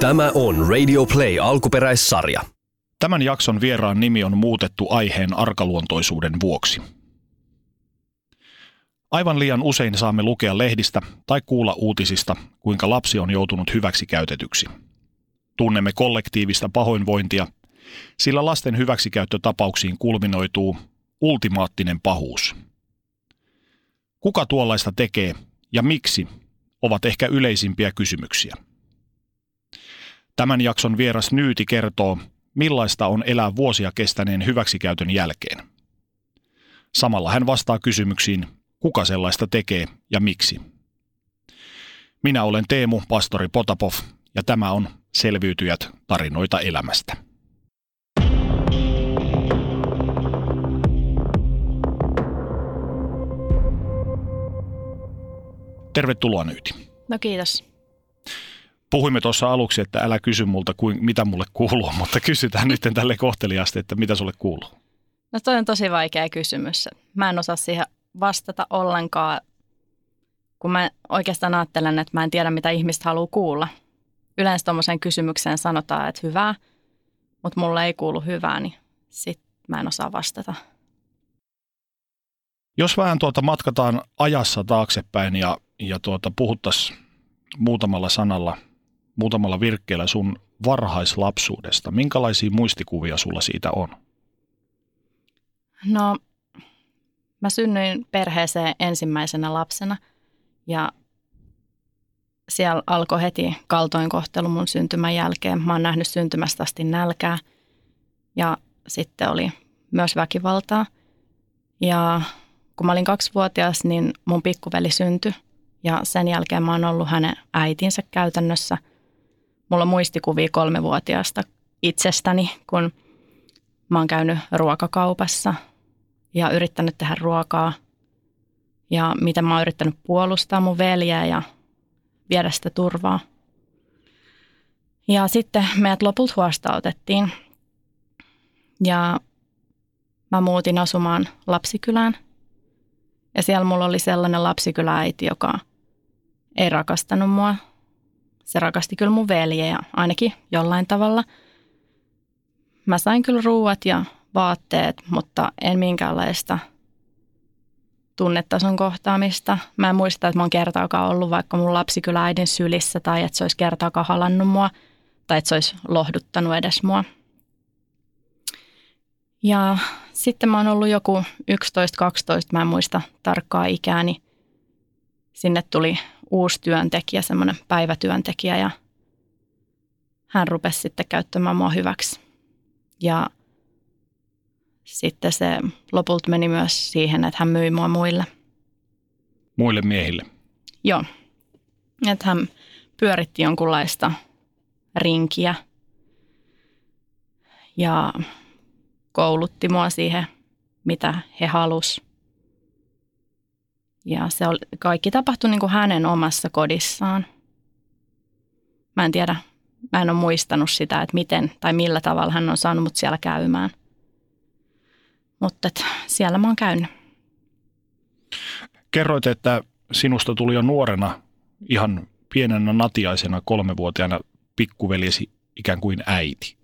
Tämä on Radio Play alkuperäissarja. Tämän jakson vieraan nimi on muutettu aiheen arkaluontoisuuden vuoksi. Aivan liian usein saamme lukea lehdistä tai kuulla uutisista, kuinka lapsi on joutunut hyväksi käytetyksi. Tunnemme kollektiivista pahoinvointia, sillä lasten hyväksikäyttötapauksiin kulminoituu ultimaattinen pahuus. Kuka tuollaista tekee ja miksi ovat ehkä yleisimpiä kysymyksiä. Tämän jakson vieras Nyyti kertoo, millaista on elää vuosia kestäneen hyväksikäytön jälkeen. Samalla hän vastaa kysymyksiin, kuka sellaista tekee ja miksi. Minä olen Teemu, pastori Potapov, ja tämä on Selviytyjät tarinoita elämästä. Tervetuloa Nyyti. No kiitos. Puhuimme tuossa aluksi, että älä kysy multa, kuin, mitä mulle kuuluu, mutta kysytään nyt tälle kohteliaasti, että mitä sulle kuuluu. No toi on tosi vaikea kysymys. Mä en osaa siihen vastata ollenkaan, kun mä oikeastaan ajattelen, että mä en tiedä, mitä ihmiset haluaa kuulla. Yleensä tuommoiseen kysymykseen sanotaan, että hyvää, mutta mulle ei kuulu hyvää, niin sit mä en osaa vastata. Jos vähän tuota matkataan ajassa taaksepäin ja, ja tuota, puhuttaisiin muutamalla sanalla, muutamalla virkkeellä sun varhaislapsuudesta, minkälaisia muistikuvia sulla siitä on? No, mä synnyin perheeseen ensimmäisenä lapsena ja siellä alkoi heti kaltoinkohtelu mun syntymän jälkeen. Mä oon nähnyt syntymästä asti nälkää ja sitten oli myös väkivaltaa. Ja kun mä olin kaksivuotias, niin mun pikkuveli syntyi ja sen jälkeen mä oon ollut hänen äitinsä käytännössä. Mulla on muistikuvia kolmevuotiaasta itsestäni, kun mä oon käynyt ruokakaupassa ja yrittänyt tehdä ruokaa ja miten mä oon yrittänyt puolustaa mun veljeä ja viedä sitä turvaa. Ja sitten meidät lopulta huostautettiin ja mä muutin asumaan lapsikylään. Ja siellä mulla oli sellainen lapsikylääiti, joka ei rakastanut mua. Se rakasti kyllä mun veljeä, ainakin jollain tavalla. Mä sain kyllä ruuat ja vaatteet, mutta en minkäänlaista tunnetason kohtaamista. Mä en muista, että mä oon kertaakaan ollut vaikka mun lapsi kyllä äidin sylissä tai että se olisi kertaakaan halannut mua tai että se olisi lohduttanut edes mua. Ja sitten mä oon ollut joku 11-12, mä en muista tarkkaa ikääni. Sinne tuli uusi työntekijä, semmoinen päivätyöntekijä ja hän rupesi sitten käyttämään mua hyväksi. Ja sitten se lopulta meni myös siihen, että hän myi mua muille. Muille miehille? Joo. Että hän pyöritti jonkunlaista rinkiä ja koulutti mua siihen, mitä he halus. Ja se oli, kaikki tapahtui niin kuin hänen omassa kodissaan. Mä en tiedä, mä en ole muistanut sitä, että miten tai millä tavalla hän on saanut mut siellä käymään. Mutta siellä mä oon käynyt. Kerroit, että sinusta tuli jo nuorena ihan pienenä natiaisena kolmevuotiaana pikkuveljesi ikään kuin äiti.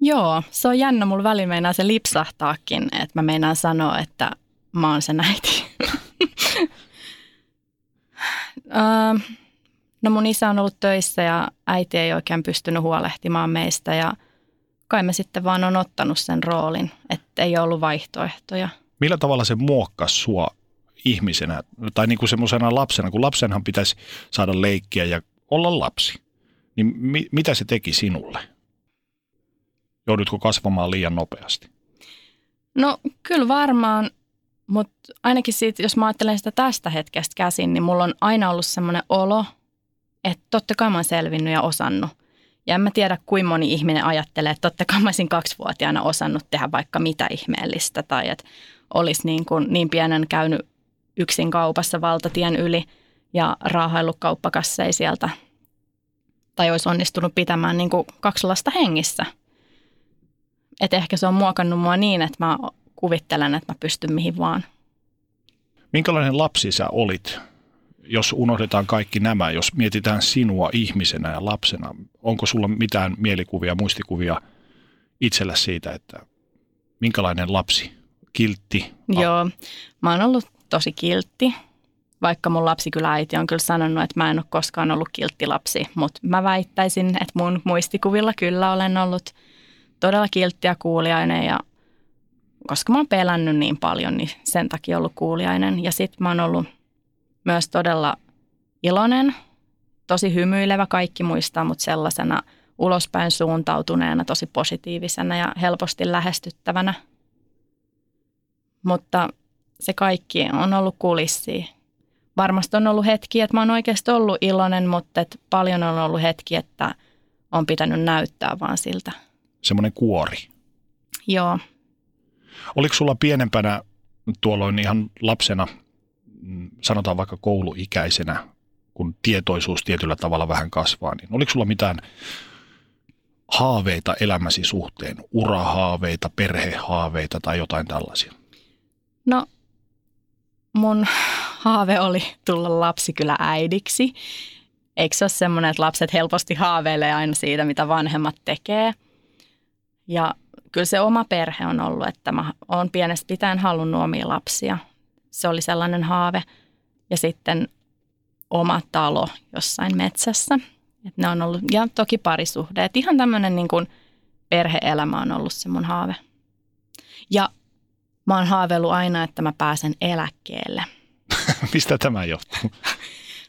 Joo, se on jännä. Mulla väli meinaa se lipsahtaakin, että mä meinaan sanoa, että mä oon sen äiti. no mun isä on ollut töissä ja äiti ei oikein pystynyt huolehtimaan meistä ja kai mä sitten vaan on ottanut sen roolin, että ei ollut vaihtoehtoja. Millä tavalla se muokkasi sua ihmisenä tai niin kuin semmoisena lapsena, kun lapsenhan pitäisi saada leikkiä ja olla lapsi, niin mi- mitä se teki sinulle? Joudutko kasvamaan liian nopeasti? No kyllä varmaan mutta ainakin siitä, jos mä ajattelen sitä tästä hetkestä käsin, niin mulla on aina ollut semmoinen olo, että totta kai mä oon selvinnyt ja osannut. Ja en mä tiedä, kuinka moni ihminen ajattelee, että totta kai mä olisin kaksivuotiaana osannut tehdä vaikka mitä ihmeellistä. Tai että olisi niin, kuin niin pienen käynyt yksin kaupassa valtatien yli ja raahaillut kauppakasseja sieltä. Tai olisi onnistunut pitämään niin kuin kaksi lasta hengissä. Että ehkä se on muokannut mua niin, että mä kuvittelen, että mä pystyn mihin vaan. Minkälainen lapsi sä olit jos unohdetaan kaikki nämä, jos mietitään sinua ihmisenä ja lapsena, onko sulla mitään mielikuvia, muistikuvia itsellä siitä, että minkälainen lapsi, kiltti? Joo, mä oon ollut tosi kiltti, vaikka mun lapsi kyllä äiti on kyllä sanonut, että mä en ole koskaan ollut kiltti lapsi, mutta mä väittäisin, että mun muistikuvilla kyllä olen ollut todella kiltti ja kuuliainen ja koska mä oon pelännyt niin paljon, niin sen takia ollut kuuliainen. Ja sitten mä oon ollut myös todella iloinen, tosi hymyilevä, kaikki muistaa mut sellaisena ulospäin suuntautuneena, tosi positiivisena ja helposti lähestyttävänä. Mutta se kaikki on ollut kulissia. Varmasti on ollut hetki, että mä oon oikeasti ollut iloinen, mutta et paljon on ollut hetki, että on pitänyt näyttää vaan siltä. Semmoinen kuori. Joo. Oliko sulla pienempänä tuolloin ihan lapsena Mm, sanotaan vaikka kouluikäisenä, kun tietoisuus tietyllä tavalla vähän kasvaa, niin oliko sulla mitään haaveita elämäsi suhteen, urahaaveita, perhehaaveita tai jotain tällaisia? No mun haave oli tulla lapsi kyllä äidiksi. Eikö se ole semmoinen, että lapset helposti haaveilee aina siitä, mitä vanhemmat tekee? Ja kyllä se oma perhe on ollut, että mä oon pienestä pitäen halunnut omia lapsia se oli sellainen haave. Ja sitten oma talo jossain metsässä. Et ne on ollut, ja toki parisuhde. Et ihan tämmöinen niin kuin perhe-elämä on ollut se mun haave. Ja mä oon haaveillut aina, että mä pääsen eläkkeelle. Mistä tämä johtuu?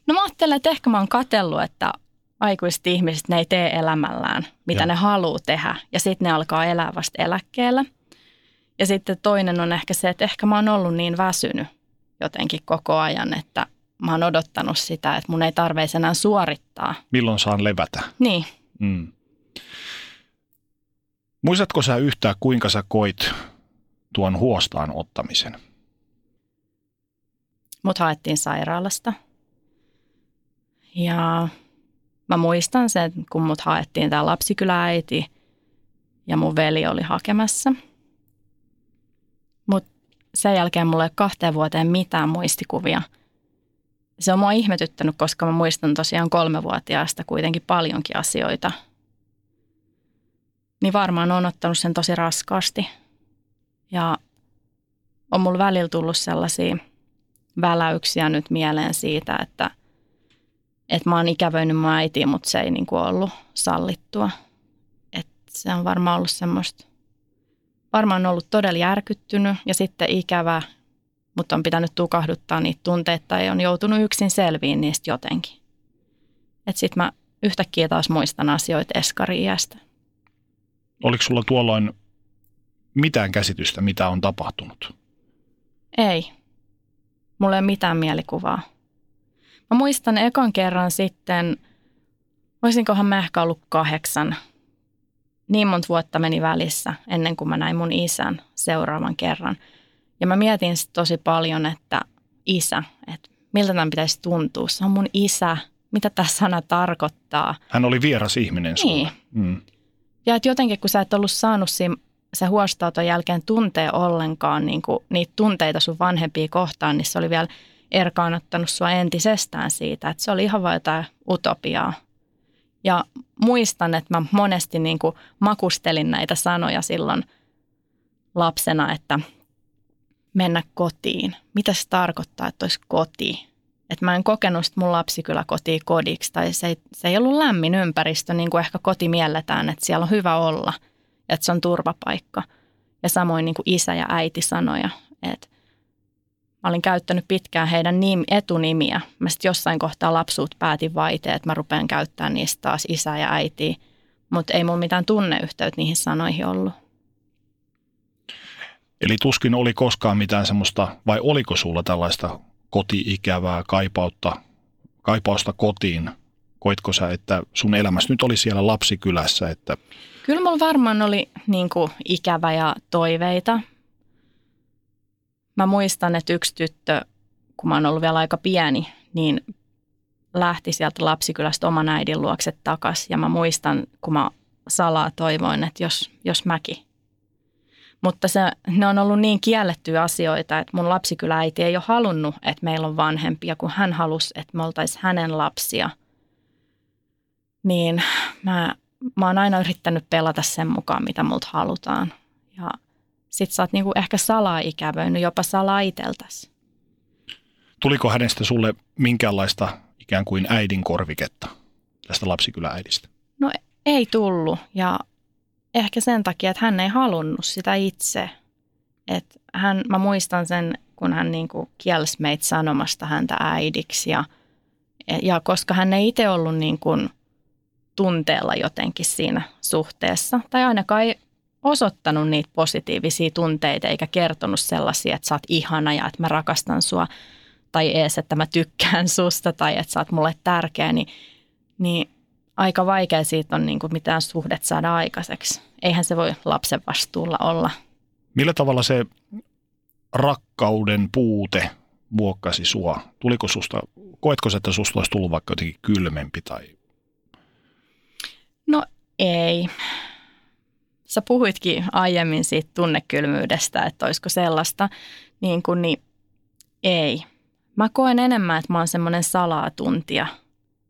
No mä ajattelen, että ehkä mä oon katsellut, että aikuiset ihmiset, ne ei tee elämällään, mitä ja. ne haluaa tehdä. Ja sitten ne alkaa elää vasta eläkkeellä. Ja sitten toinen on ehkä se, että ehkä mä oon ollut niin väsynyt jotenkin koko ajan, että mä oon odottanut sitä, että mun ei tarvitse enää suorittaa. Milloin saan levätä? Niin. Mm. Muistatko sä yhtään, kuinka sä koit tuon huostaan ottamisen? Mut haettiin sairaalasta. Ja mä muistan sen, kun mut haettiin tämä lapsikylääiti ja mun veli oli hakemassa – sen jälkeen mulla ei ole kahteen vuoteen mitään muistikuvia. Se on mua ihmetyttänyt, koska mä muistan tosiaan kolmevuotiaasta kuitenkin paljonkin asioita. Niin varmaan on ottanut sen tosi raskaasti. Ja on mulla välillä tullut sellaisia väläyksiä nyt mieleen siitä, että, että mä oon ikävöinyt mun äitiä, mutta se ei niin kuin ollut sallittua. Et se on varmaan ollut semmoista varmaan ollut todella järkyttynyt ja sitten ikävä, mutta on pitänyt tukahduttaa niitä tunteita ja on joutunut yksin selviin niistä jotenkin. Että sitten mä yhtäkkiä taas muistan asioita eskariiästä. Oliko sulla tuolloin mitään käsitystä, mitä on tapahtunut? Ei. Mulla ei ole mitään mielikuvaa. Mä muistan ekan kerran sitten, voisinkohan mä ehkä ollut kahdeksan – niin monta vuotta meni välissä ennen kuin mä näin mun isän seuraavan kerran. Ja mä mietin tosi paljon, että isä, että miltä tämän pitäisi tuntua. Se on mun isä, mitä tämä sana tarkoittaa. Hän oli vieras ihminen sulle. Niin. Mm. Ja että jotenkin kun sä et ollut saanut siinä se huostauton jälkeen tuntee ollenkaan niin kuin, niitä tunteita sun vanhempia kohtaan, niin se oli vielä erkaanottanut sua entisestään siitä. Että se oli ihan vain jotain utopiaa. Ja muistan, että mä monesti niin kuin makustelin näitä sanoja silloin lapsena, että mennä kotiin. Mitä se tarkoittaa, että olisi koti? Että mä en kokenut sit mun lapsi kyllä kotiin kodiksi tai se ei, se ei ollut lämmin ympäristö, niin kuin ehkä koti mielletään, että siellä on hyvä olla että se on turvapaikka. Ja samoin niin kuin isä ja äiti sanoja, että Mä olin käyttänyt pitkään heidän nim, etunimiä. Mä sitten jossain kohtaa lapsuut päätin vaite, että mä rupean käyttämään niistä taas isä ja äiti. Mutta ei mulla mitään tunneyhteyttä niihin sanoihin ollut. Eli tuskin oli koskaan mitään semmoista, vai oliko sulla tällaista kotiikävää kaipautta, kaipausta kotiin? Koitko sä, että sun elämässä nyt oli siellä lapsikylässä? Että... Kyllä mulla varmaan oli niin kuin, ikävä ja toiveita. Mä muistan, että yksi tyttö, kun mä oon ollut vielä aika pieni, niin lähti sieltä lapsikylästä oman äidin luokse takas. Ja mä muistan, kun mä salaa toivoin, että jos, jos mäkin. Mutta se, ne on ollut niin kiellettyjä asioita, että mun lapsikyläiti ei ole halunnut, että meillä on vanhempia, kun hän halusi, että me oltaisiin hänen lapsia. Niin mä, mä oon aina yrittänyt pelata sen mukaan, mitä multa halutaan. Ja sit sä oot niinku ehkä salaa ikävöinyt, jopa salaa iteltäsi. Tuliko hänestä sulle minkäänlaista ikään kuin äidin korviketta tästä lapsikylääidistä? No ei tullut ja ehkä sen takia, että hän ei halunnut sitä itse. Et hän, mä muistan sen, kun hän niinku kielsi meitä sanomasta häntä äidiksi ja, ja koska hän ei itse ollut niin kuin tunteella jotenkin siinä suhteessa, tai ainakaan ei osoittanut niitä positiivisia tunteita eikä kertonut sellaisia, että sä oot ihana ja että mä rakastan sua, tai ees, että mä tykkään susta tai että sä oot mulle tärkeä, niin, niin aika vaikea siitä on niin kuin mitään suhdet saada aikaiseksi. Eihän se voi lapsen vastuulla olla. Millä tavalla se rakkauden puute muokkasi sua? Tuliko susta, koetko se, että susta olisi tullut vaikka jotenkin kylmempi tai? No ei. Sä puhuitkin aiemmin siitä tunnekylmyydestä, että olisiko sellaista, niin kuin, niin ei. Mä koen enemmän, että mä oon semmoinen salatuntija –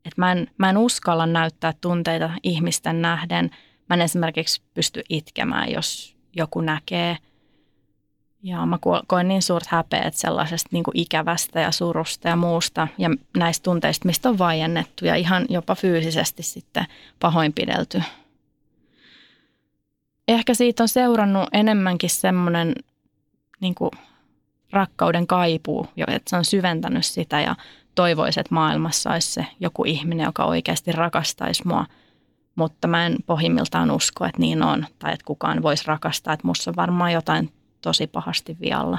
että mä en, mä en uskalla näyttää tunteita ihmisten nähden. Mä en esimerkiksi pysty itkemään, jos joku näkee. Ja mä koen niin suurt häpeät sellaisesta niin kuin ikävästä ja surusta ja muusta ja näistä tunteista, mistä on vaiennettu ja ihan jopa fyysisesti sitten pahoinpidelty. Ehkä siitä on seurannut enemmänkin semmoinen niin rakkauden kaipuu, että se on syventänyt sitä ja toivoisi, että maailmassa olisi se joku ihminen, joka oikeasti rakastaisi mua, mutta mä en pohjimmiltaan usko, että niin on, tai että kukaan voisi rakastaa, että musta on varmaan jotain tosi pahasti vialla.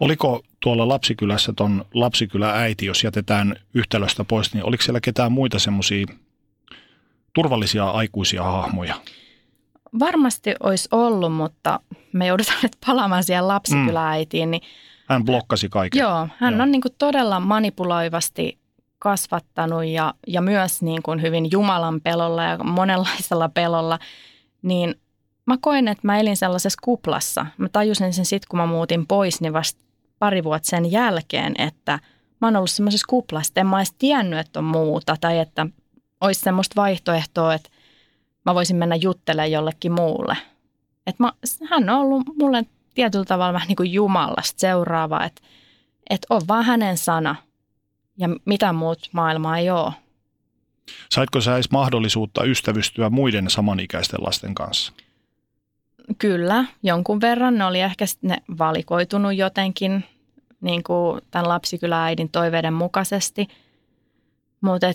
Oliko tuolla lapsikylässä ton lapsikylä äiti, jos jätetään yhtälöstä pois, niin oliko siellä ketään muita semmoisia turvallisia aikuisia hahmoja? Varmasti olisi ollut, mutta me joudutaan nyt palaamaan siihen lapsikylääitiin, niin hän blokkasi kaiken. Joo, hän Joo. on niin kuin todella manipuloivasti kasvattanut ja, ja myös niin kuin hyvin Jumalan pelolla ja monenlaisella pelolla, niin mä koin, että mä elin sellaisessa kuplassa. Mä tajusin sen sitten, kun mä muutin pois, niin vasta pari vuotta sen jälkeen, että mä oon ollut semmoisessa kuplassa, että en mä edes tiennyt, että on muuta tai että olisi semmoista vaihtoehtoa, että mä voisin mennä juttelemaan jollekin muulle. Että mä, hän on ollut mulle tietyllä tavalla vähän niin kuin Jumalasta seuraava, että, että on vaan hänen sana ja mitä muut maailmaa ei ole. Saitko sä edes mahdollisuutta ystävystyä muiden samanikäisten lasten kanssa? Kyllä, jonkun verran. Ne oli ehkä ne valikoitunut jotenkin niin kuin tämän lapsikylääidin toiveiden mukaisesti. Mutta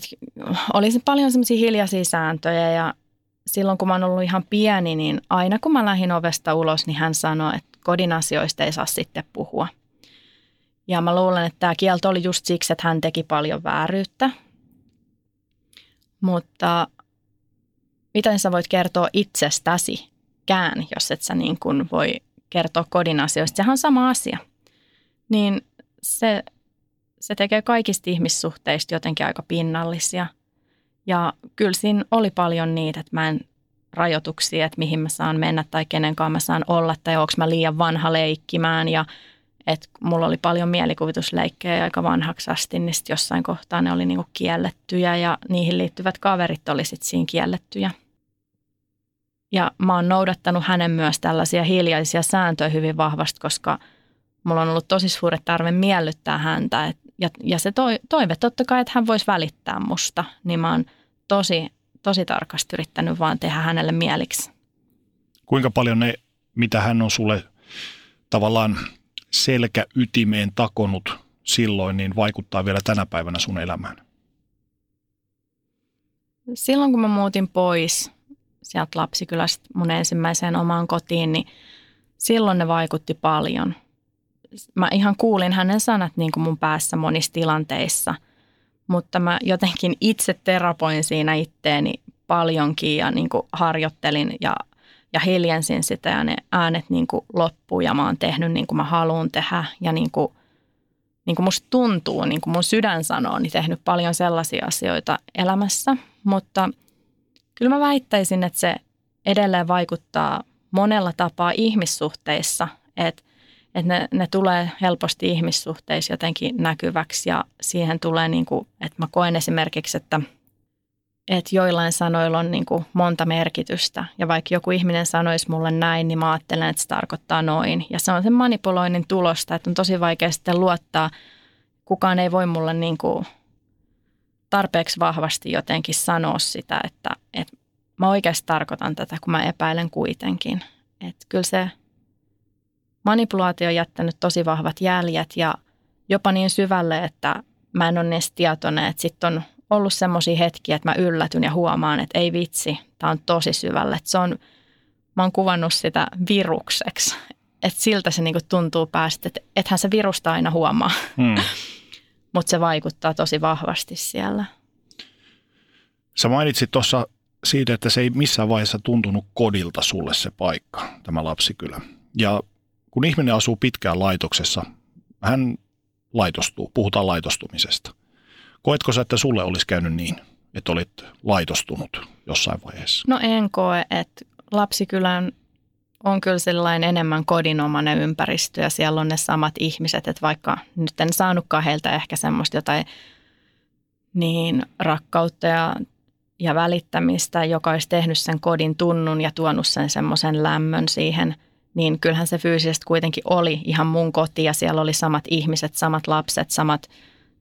olisi paljon semmoisia hiljaisia sääntöjä ja silloin kun mä oon ollut ihan pieni, niin aina kun mä lähdin ovesta ulos, niin hän sanoi, että kodin asioista ei saa sitten puhua. Ja mä luulen, että tämä kielto oli just siksi, että hän teki paljon vääryyttä. Mutta miten sä voit kertoa itsestäsi kään, jos et sä niin kuin voi kertoa kodin asioista? Sehän on sama asia. Niin se, se tekee kaikista ihmissuhteista jotenkin aika pinnallisia. Ja kyllä siinä oli paljon niitä, että mä en rajoituksia, että mihin mä saan mennä tai kenen kanssa mä saan olla tai onko mä liian vanha leikkimään ja että mulla oli paljon mielikuvitusleikkejä aika vanhaksi asti, niin sitten jossain kohtaa ne oli niinku kiellettyjä ja niihin liittyvät kaverit oli sitten siinä kiellettyjä. Ja mä oon noudattanut hänen myös tällaisia hiljaisia sääntöjä hyvin vahvasti, koska mulla on ollut tosi suuri tarve miellyttää häntä. Et, ja, ja se toive totta kai, että hän voisi välittää musta, niin mä oon tosi tosi tarkasti yrittänyt vaan tehdä hänelle mieliksi. Kuinka paljon ne, mitä hän on sulle tavallaan selkäytimeen takonut silloin, niin vaikuttaa vielä tänä päivänä sun elämään? Silloin kun mä muutin pois sieltä lapsikylästä mun ensimmäiseen omaan kotiin, niin silloin ne vaikutti paljon. Mä ihan kuulin hänen sanat niin kuin mun päässä monissa tilanteissa – mutta mä jotenkin itse terapoin siinä itteeni paljonkin ja niin kuin harjoittelin ja, ja hiljensin sitä ja ne äänet niin kuin loppuu ja mä oon tehnyt niin kuin mä haluan tehdä ja niin kuin, niin kuin musta tuntuu, niin kuin mun sydän sanoo, niin tehnyt paljon sellaisia asioita elämässä, mutta kyllä mä väittäisin, että se edelleen vaikuttaa monella tapaa ihmissuhteissa, että että ne, ne tulee helposti ihmissuhteissa jotenkin näkyväksi ja siihen tulee, niin kuin, että mä koen esimerkiksi, että, että joillain sanoilla on niin kuin monta merkitystä ja vaikka joku ihminen sanoisi mulle näin, niin mä ajattelen, että se tarkoittaa noin. Ja se on sen manipuloinnin tulosta, että on tosi vaikea sitten luottaa. Kukaan ei voi mulle niin kuin tarpeeksi vahvasti jotenkin sanoa sitä, että, että mä oikeasti tarkoitan tätä, kun mä epäilen kuitenkin. Että kyllä se manipulaatio on jättänyt tosi vahvat jäljet ja jopa niin syvälle, että mä en ole edes tietoinen, että sitten on ollut semmoisia hetkiä, että mä yllätyn ja huomaan, että ei vitsi, tämä on tosi syvälle. Että se on, mä oon kuvannut sitä virukseksi, että siltä se niinku tuntuu päästä, että ethän se virusta aina huomaa, hmm. mutta se vaikuttaa tosi vahvasti siellä. Sä mainitsit tuossa siitä, että se ei missään vaiheessa tuntunut kodilta sulle se paikka, tämä lapsikylä. Ja kun ihminen asuu pitkään laitoksessa, hän laitostuu, puhutaan laitostumisesta. Koetko sä, että sulle olisi käynyt niin, että olit laitostunut jossain vaiheessa? No en koe, että lapsikylän on kyllä sellainen enemmän kodinomainen ympäristö ja siellä on ne samat ihmiset, että vaikka nyt en saanutkaan heiltä ehkä semmoista jotain niin rakkautta ja, ja välittämistä, joka olisi tehnyt sen kodin tunnun ja tuonut sen semmoisen lämmön siihen – niin kyllähän se fyysisesti kuitenkin oli ihan mun koti ja siellä oli samat ihmiset, samat lapset, samat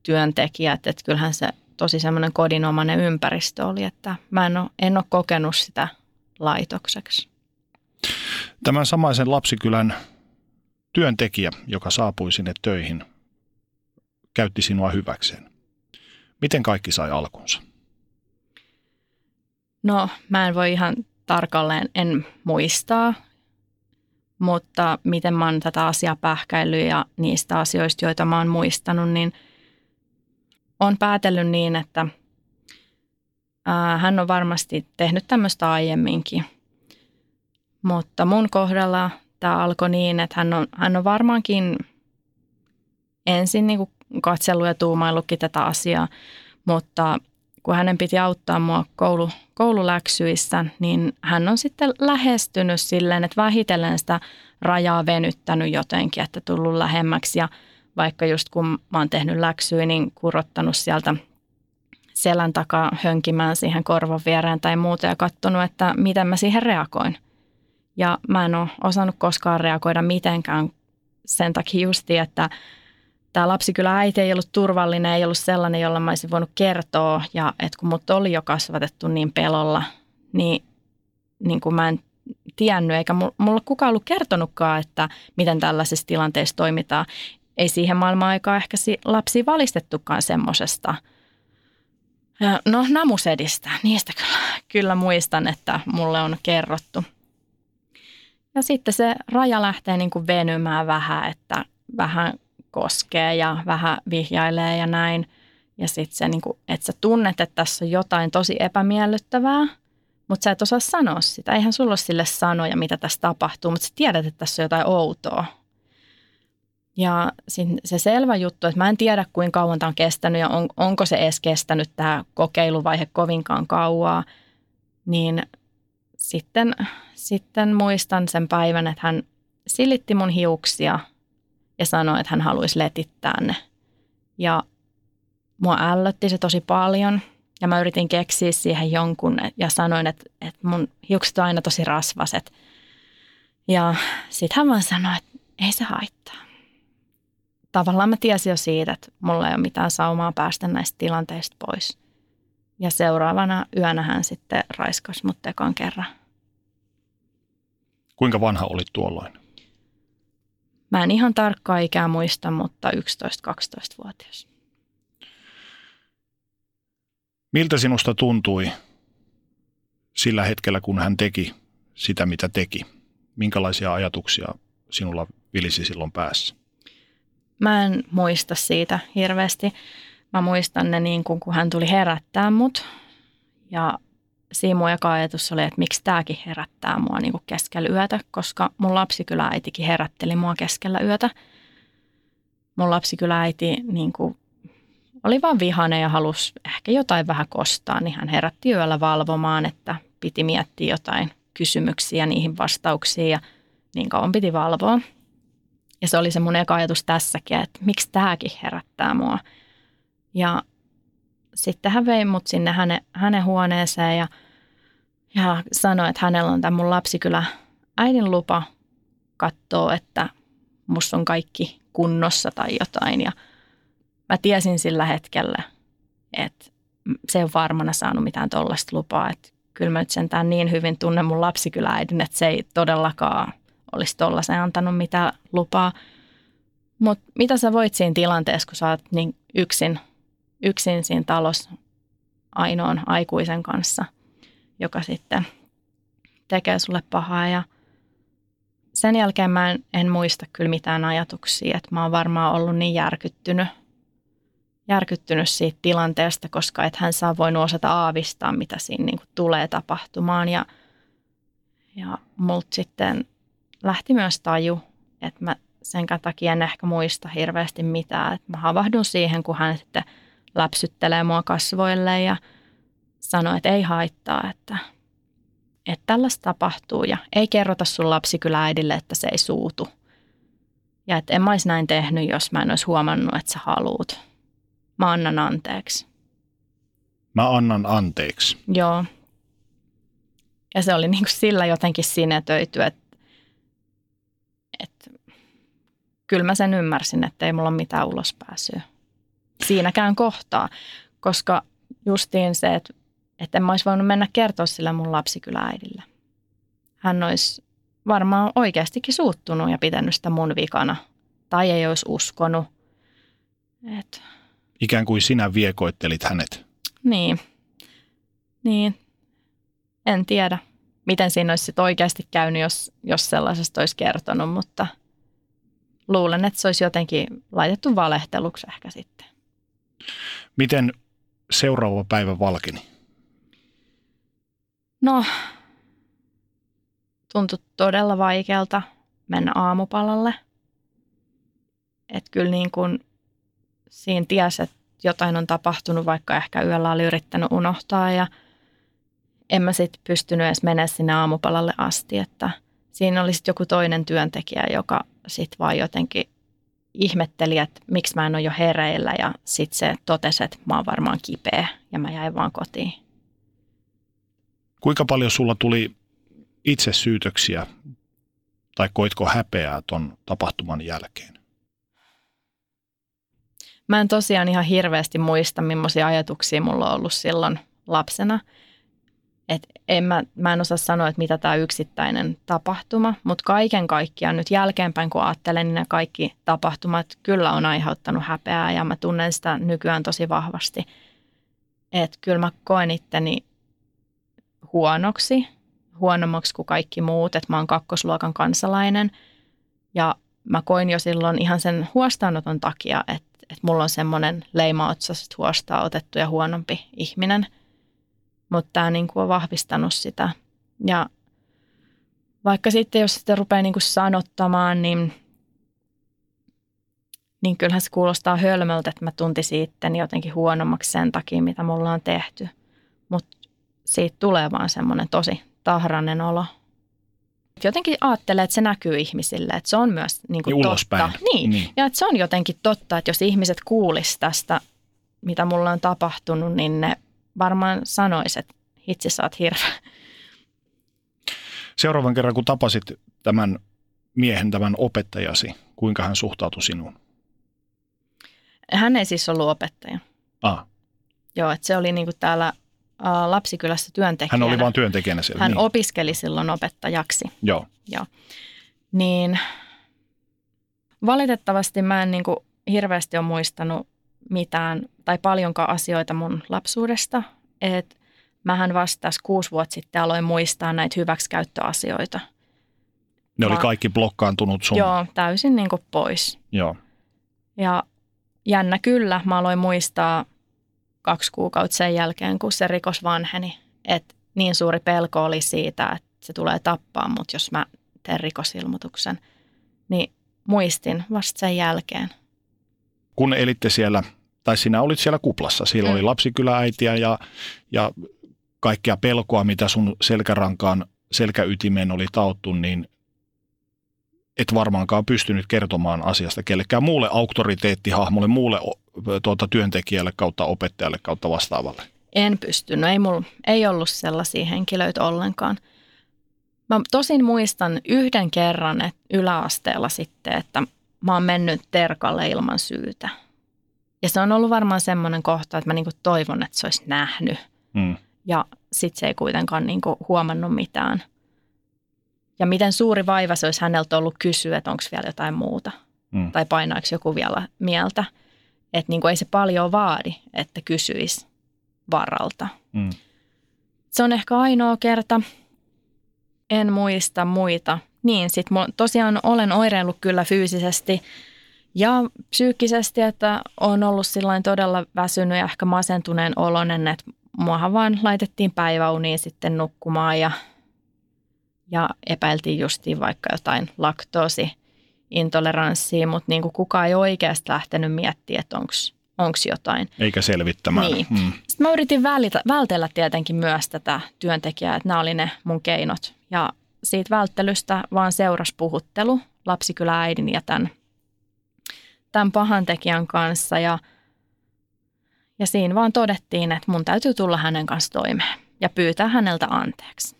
työntekijät. Että kyllähän se tosi semmoinen kodinomainen ympäristö oli, että mä en ole, en ole kokenut sitä laitokseksi. Tämän samaisen lapsikylän työntekijä, joka saapui sinne töihin, käytti sinua hyväkseen. Miten kaikki sai alkunsa? No, mä en voi ihan tarkalleen en muistaa mutta miten mä oon tätä asiaa pähkäillyt ja niistä asioista, joita mä oon muistanut, niin on päätellyt niin, että ää, hän on varmasti tehnyt tämmöistä aiemminkin. Mutta mun kohdalla tämä alkoi niin, että hän on, hän on varmaankin ensin niin katsellut ja tuumaillutkin tätä asiaa, mutta kun hänen piti auttaa mua koulu, koululäksyissä, niin hän on sitten lähestynyt silleen, että vähitellen sitä rajaa venyttänyt jotenkin, että tullut lähemmäksi ja vaikka just kun mä oon tehnyt läksyä, niin kurottanut sieltä selän takaa hönkimään siihen korvan viereen tai muuta ja katsonut, että miten mä siihen reagoin. Ja mä en ole osannut koskaan reagoida mitenkään sen takia justi, että tämä lapsi kyllä äiti ei ollut turvallinen, ei ollut sellainen, jolla mä olisin voinut kertoa. Ja että kun mut oli jo kasvatettu niin pelolla, niin, niin kuin mä en tiennyt, eikä mulla kukaan ollut kertonutkaan, että miten tällaisessa tilanteessa toimitaan. Ei siihen maailman aikaa ehkä lapsi valistettukaan semmoisesta. No namusedistä, niistä kyllä, kyllä muistan, että mulle on kerrottu. Ja sitten se raja lähtee niin kuin venymään vähän, että vähän koskee ja vähän vihjailee ja näin. Ja sitten se, niin kuin, että sä tunnet, että tässä on jotain tosi epämiellyttävää, mutta sä et osaa sanoa sitä. Eihän sulla ole sille sanoja, mitä tässä tapahtuu, mutta sä tiedät, että tässä on jotain outoa. Ja se selvä juttu, että mä en tiedä kuinka kauan tämä on kestänyt ja on, onko se edes kestänyt tämä kokeiluvaihe kovinkaan kauaa, niin sitten, sitten muistan sen päivän, että hän silitti mun hiuksia – ja sanoi, että hän haluaisi letittää ne. Ja mua ällötti se tosi paljon ja mä yritin keksiä siihen jonkun ja sanoin, että, että mun hiukset on aina tosi rasvaset. Ja sitten hän vaan sanoi, että ei se haittaa. Tavallaan mä tiesin jo siitä, että mulla ei ole mitään saumaa päästä näistä tilanteista pois. Ja seuraavana yönä hän sitten raiskasi mut tekan kerran. Kuinka vanha olit tuolloin? Mä en ihan tarkkaa ikää muista, mutta 11-12-vuotias. Miltä sinusta tuntui sillä hetkellä, kun hän teki sitä, mitä teki? Minkälaisia ajatuksia sinulla vilisi silloin päässä? Mä en muista siitä hirveästi. Mä muistan ne niin kuin, kun hän tuli herättää mut. Ja siinä mun eka ajatus oli, että miksi tämäkin herättää mua niin kuin keskellä yötä, koska mun kyllä äitikin herätteli mua keskellä yötä. Mun kyllä äiti niin kuin oli vaan vihane ja halusi ehkä jotain vähän kostaa, niin hän herätti yöllä valvomaan, että piti miettiä jotain kysymyksiin ja niihin vastauksiin ja niin kauan piti valvoa. Ja se oli se mun eka ajatus tässäkin, että miksi tämäkin herättää mua. Ja sitten hän vei mut sinne hänen, hänen huoneeseen ja, ja sanoi, että hänellä on tämä mun lapsi kyllä äidin lupa katsoa, että musta on kaikki kunnossa tai jotain. Ja mä tiesin sillä hetkellä, että se ei ole varmana saanut mitään tuollaista lupaa. Että kyllä mä nyt sentään niin hyvin tunnen mun lapsikyläidin, että se ei todellakaan olisi tuollaisen antanut mitään lupaa. Mutta mitä sä voit siinä tilanteessa, kun sä oot niin yksin, yksin siinä talossa ainoan aikuisen kanssa, joka sitten tekee sulle pahaa ja sen jälkeen mä en, en muista kyllä mitään ajatuksia, että mä oon varmaan ollut niin järkyttynyt, järkyttynyt siitä tilanteesta, koska et hän saa voinut osata aavistaa, mitä siinä niin tulee tapahtumaan. Ja, ja multa sitten lähti myös taju, että mä sen takia en ehkä muista hirveästi mitään. Että mä havahdun siihen, kun hän sitten läpsyttelee mua kasvoille ja sanoo, että ei haittaa, että että tällaista tapahtuu ja ei kerrota sun lapsi kyllä äidille, että se ei suutu. Ja että en mä olisi näin tehnyt, jos mä en olisi huomannut, että sä haluut. Mä annan anteeksi. Mä annan anteeksi. Joo. Ja se oli niin kuin sillä jotenkin sinetöity, että, että kyllä mä sen ymmärsin, että ei mulla ole mitään ulospääsyä siinäkään kohtaa. Koska justiin se, että että en mä olisi voinut mennä kertoa sille mun lapsikylääidille. Hän olisi varmaan oikeastikin suuttunut ja pitänyt sitä mun vikana. Tai ei olisi uskonut. Et. Ikään kuin sinä viekoittelit hänet. Niin. Niin. En tiedä, miten siinä olisi sit oikeasti käynyt, jos, jos sellaisesta olisi kertonut, mutta luulen, että se olisi jotenkin laitettu valehteluksi ehkä sitten. Miten seuraava päivä valkeni? No, tuntui todella vaikealta mennä aamupalalle. Että kyllä niin kuin siinä tiesi, että jotain on tapahtunut, vaikka ehkä yöllä oli yrittänyt unohtaa ja en mä sitten pystynyt edes mennä sinne aamupalalle asti, että siinä oli sitten joku toinen työntekijä, joka sitten vaan jotenkin ihmetteli, että miksi mä en ole jo hereillä ja sitten se totesi, että mä oon varmaan kipeä ja mä jäin vaan kotiin. Kuinka paljon sulla tuli itse syytöksiä tai koitko häpeää ton tapahtuman jälkeen? Mä en tosiaan ihan hirveästi muista, millaisia ajatuksia mulla on ollut silloin lapsena. Et en mä, mä en osaa sanoa, että mitä tämä yksittäinen tapahtuma, mutta kaiken kaikkiaan nyt jälkeenpäin, kun ajattelen, niin ne kaikki tapahtumat kyllä on aiheuttanut häpeää ja mä tunnen sitä nykyään tosi vahvasti. Että kyllä mä koen itteni huonoksi, huonommaksi kuin kaikki muut, että mä oon kakkosluokan kansalainen. Ja mä koin jo silloin ihan sen huostaanoton takia, että, että mulla on semmoinen leima otsasta huostaa otettu ja huonompi ihminen. Mutta tämä niin on vahvistanut sitä. Ja vaikka sitten, jos sitä rupeaa niin kuin sanottamaan, niin, niin kyllähän se kuulostaa hölmöltä, että mä tuntisin itteni jotenkin huonommaksi sen takia, mitä mulla on tehty. Mutta siitä tulee vaan semmoinen tosi tahrainen olo. Jotenkin ajattelee, että se näkyy ihmisille, että se on myös niin kuin totta. Niin. niin, ja että se on jotenkin totta, että jos ihmiset kuulis tästä, mitä mulla on tapahtunut, niin ne varmaan sanois, että hitsi sä oot hirveä. Seuraavan kerran, kun tapasit tämän miehen, tämän opettajasi, kuinka hän suhtautui sinuun? Hän ei siis ollut opettaja. Ah. Joo, että se oli niin kuin täällä lapsikylässä työntekijänä. Hän oli vain työntekijänä siellä. Hän niin. opiskeli silloin opettajaksi. Joo. Joo. Niin valitettavasti mä en niin kuin hirveästi ole muistanut mitään tai paljonkaan asioita mun lapsuudesta. Et mähän vasta kuusi vuotta sitten aloin muistaa näitä hyväksikäyttöasioita. Ne oli kaikki blokkaantunut sun? Joo, täysin niin kuin pois. Joo. Ja jännä kyllä, mä aloin muistaa kaksi kuukautta sen jälkeen, kun se rikos vanheni. Et niin suuri pelko oli siitä, että se tulee tappaa mut, jos mä teen rikosilmoituksen. Niin muistin vasta sen jälkeen. Kun elitte siellä, tai sinä olit siellä kuplassa, siellä mm. oli lapsikylääitiä ja, ja kaikkea pelkoa, mitä sun selkärankaan selkäytimeen oli tauttu, niin et varmaankaan pystynyt kertomaan asiasta kellekään muulle auktoriteettihahmolle, muulle tuota, työntekijälle kautta opettajalle kautta vastaavalle. En pystynyt, ei, mulla, ei ollut sellaisia henkilöitä ollenkaan. Mä tosin muistan yhden kerran että yläasteella sitten, että mä oon mennyt terkalle ilman syytä. Ja se on ollut varmaan semmoinen kohta, että mä niinku toivon, että se olisi nähnyt. Mm. Ja sitten se ei kuitenkaan niinku huomannut mitään. Ja miten suuri vaiva se olisi häneltä ollut kysyä, että onko vielä jotain muuta. Mm. Tai painaako joku vielä mieltä. Että niinku ei se paljon vaadi, että kysyisi varalta. Mm. Se on ehkä ainoa kerta. En muista muita. Niin, sit tosiaan olen oireillut kyllä fyysisesti ja psyykkisesti, että on ollut sillain todella väsynyt ja ehkä masentuneen olonen, että muahan vaan laitettiin päiväuniin sitten nukkumaan ja, ja epäiltiin justiin vaikka jotain laktoosi intoleranssia, mutta niin kuin kukaan ei oikeasti lähtenyt miettimään, että onko jotain. Eikä selvittämään. Niin. Mm. Sitten mä yritin välitä, vältellä tietenkin myös tätä työntekijää, että nämä oli ne mun keinot. Ja siitä välttelystä vaan seurasi puhuttelu lapsikylä-äidin ja tämän, tämän pahantekijän kanssa. Ja, ja siinä vaan todettiin, että mun täytyy tulla hänen kanssa toimeen ja pyytää häneltä anteeksi.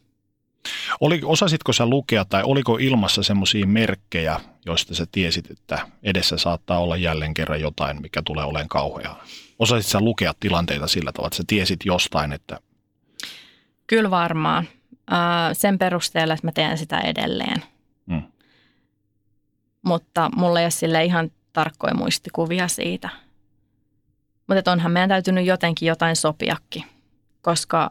Oli, osasitko sä lukea tai oliko ilmassa semmoisia merkkejä, joista sä tiesit, että edessä saattaa olla jälleen kerran jotain, mikä tulee olemaan kauheaa? Osasit sä lukea tilanteita sillä tavalla, että sä tiesit jostain, että... Kyllä varmaan. sen perusteella, että mä teen sitä edelleen. Hmm. Mutta mulla ei ole sille ihan tarkkoja muistikuvia siitä. Mutta onhan meidän täytynyt jotenkin jotain sopiakin, koska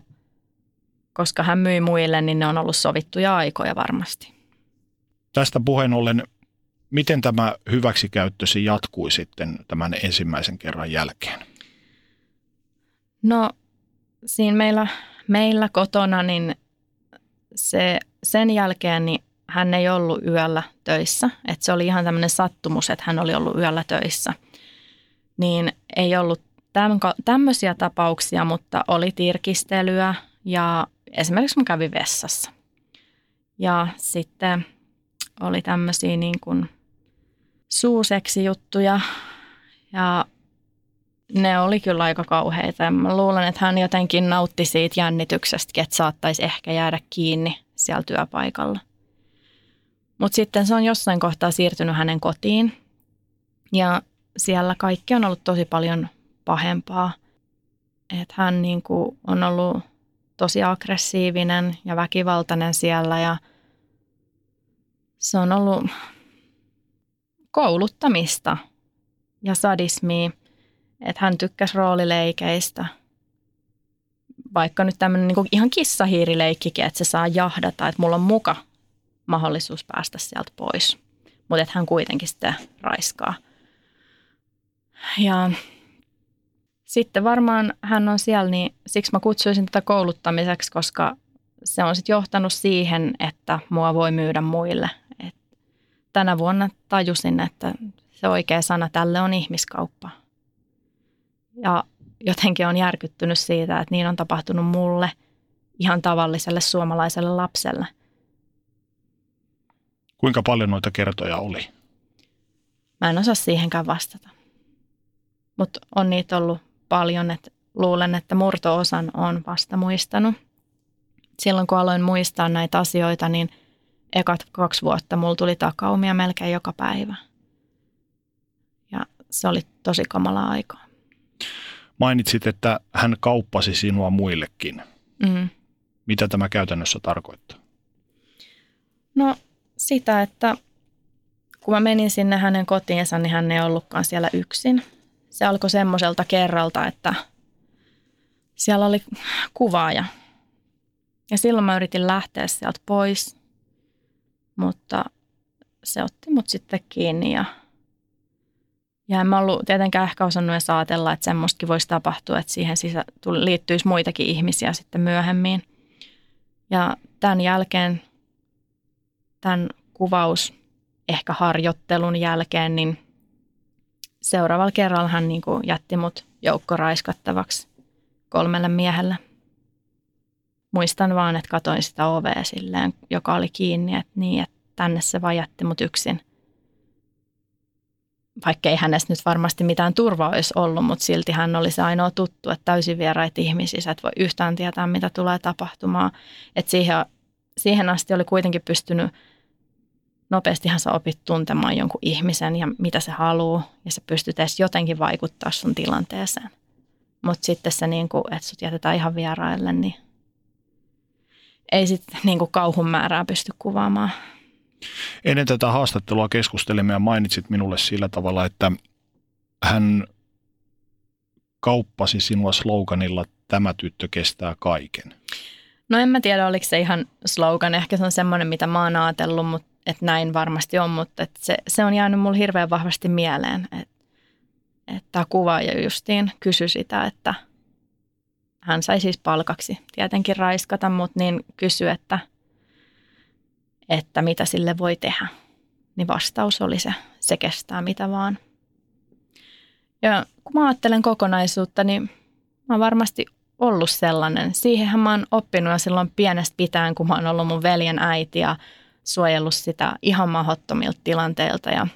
koska hän myi muille, niin ne on ollut sovittuja aikoja varmasti. Tästä puheen ollen, miten tämä hyväksikäyttösi jatkui sitten tämän ensimmäisen kerran jälkeen? No siinä meillä, meillä kotona, niin se, sen jälkeen niin hän ei ollut yöllä töissä. Että se oli ihan tämmöinen sattumus, että hän oli ollut yöllä töissä. Niin ei ollut tämmöisiä tapauksia, mutta oli tirkistelyä ja esimerkiksi mä kävin vessassa. Ja sitten oli tämmöisiä niin kuin suuseksijuttuja ja ne oli kyllä aika kauheita. Mä luulen, että hän jotenkin nautti siitä jännityksestä, että saattaisi ehkä jäädä kiinni siellä työpaikalla. Mutta sitten se on jossain kohtaa siirtynyt hänen kotiin ja siellä kaikki on ollut tosi paljon pahempaa. Että hän niin kuin on ollut tosi aggressiivinen ja väkivaltainen siellä ja se on ollut kouluttamista ja sadismia, että hän tykkäsi roolileikeistä. Vaikka nyt tämmöinen niin ihan kissahiirileikkikin, että se saa jahdata, että mulla on muka mahdollisuus päästä sieltä pois. Mutta hän kuitenkin sitten raiskaa. Ja sitten varmaan hän on siellä, niin siksi mä kutsuisin tätä kouluttamiseksi, koska se on sitten johtanut siihen, että mua voi myydä muille. Et tänä vuonna tajusin, että se oikea sana tälle on ihmiskauppa. Ja jotenkin on järkyttynyt siitä, että niin on tapahtunut mulle, ihan tavalliselle suomalaiselle lapselle. Kuinka paljon noita kertoja oli? Mä en osaa siihenkään vastata. Mutta on niitä ollut paljon, että luulen, että murto-osan on vasta muistanut. Silloin kun aloin muistaa näitä asioita, niin ekat kaksi vuotta mulla tuli takaumia melkein joka päivä. Ja se oli tosi kamala aika. Mainitsit, että hän kauppasi sinua muillekin. Mm. Mitä tämä käytännössä tarkoittaa? No sitä, että kun mä menin sinne hänen kotiinsa, niin hän ei ollutkaan siellä yksin – se alkoi semmoiselta kerralta, että siellä oli kuvaaja. Ja silloin mä yritin lähteä sieltä pois, mutta se otti mut sitten kiinni ja, ja en mä ollut tietenkään ehkä osannut edes ajatella, että semmoistakin voisi tapahtua, että siihen sisä, liittyisi muitakin ihmisiä sitten myöhemmin. Ja tämän jälkeen, tämän kuvaus ehkä harjoittelun jälkeen, niin – seuraavalla kerralla hän niin kuin jätti mut joukkoraiskattavaksi kolmelle miehelle. muistan vaan, että katoin sitä ovea silleen, joka oli kiinni, että niin, että tänne se vaan jätti mut yksin. Vaikka ei hänestä nyt varmasti mitään turvaa olisi ollut, mutta silti hän oli se ainoa tuttu, että täysin vieraita ihmisiä, et voi yhtään tietää, mitä tulee tapahtumaan. Että siihen, siihen asti oli kuitenkin pystynyt, nopeastihan sä opit tuntemaan jonkun ihmisen ja mitä se haluaa, ja sä pystyt edes jotenkin vaikuttaa sun tilanteeseen. Mutta sitten se, niin kuin, että sut jätetään ihan vieraille, niin ei sitten niin kauhun määrää pysty kuvaamaan. Ennen tätä haastattelua keskustelimme ja mainitsit minulle sillä tavalla, että hän kauppasi sinua sloganilla tämä tyttö kestää kaiken. No en mä tiedä, oliko se ihan slogan. Ehkä se on semmoinen, mitä mä oon ajatellut, mutta että näin varmasti on, mutta että se, se on jäänyt mulle hirveän vahvasti mieleen. Että että kuvaaja justiin kysyi sitä, että hän sai siis palkaksi tietenkin raiskata, mutta niin kysyi, että – että mitä sille voi tehdä. Niin vastaus oli se, se kestää mitä vaan. Ja kun mä ajattelen kokonaisuutta, niin mä oon varmasti ollut sellainen. Siihenhän mä oon oppinut jo silloin pienestä pitäen, kun mä oon ollut mun veljen äiti ja suojellut sitä ihan mahdottomilta tilanteilta. Ja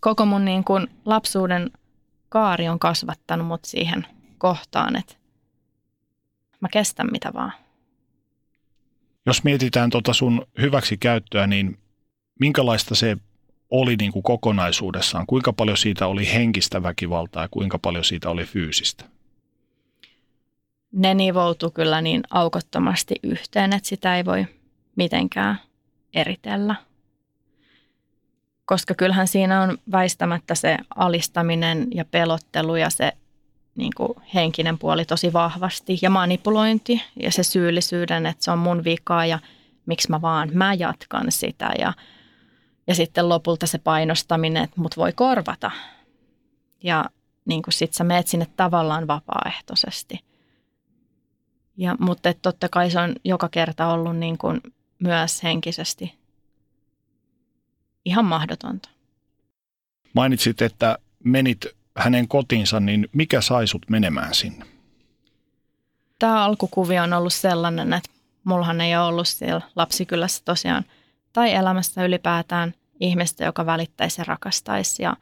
koko mun niin kuin lapsuuden kaari on kasvattanut mut siihen kohtaan, että mä kestän mitä vaan. Jos mietitään tuota sun hyväksi käyttöä, niin minkälaista se oli niin kuin kokonaisuudessaan? Kuinka paljon siitä oli henkistä väkivaltaa ja kuinka paljon siitä oli fyysistä? Ne nivoutu kyllä niin aukottomasti yhteen, että sitä ei voi mitenkään eritellä. Koska kyllähän siinä on väistämättä se alistaminen ja pelottelu ja se niin kuin henkinen puoli tosi vahvasti ja manipulointi ja se syyllisyyden, että se on mun vika ja miksi mä vaan, mä jatkan sitä ja, ja sitten lopulta se painostaminen, että mut voi korvata. Ja niin kuin sit sä meet sinne tavallaan vapaaehtoisesti. Ja, mutta totta kai se on joka kerta ollut niin kuin myös henkisesti ihan mahdotonta. Mainitsit, että menit hänen kotinsa, niin mikä sai sut menemään sinne? Tämä alkukuvio on ollut sellainen, että mullahan ei ole ollut siellä lapsikylässä tosiaan tai elämässä ylipäätään ihmistä, joka välittäisi ja rakastaisi. Ja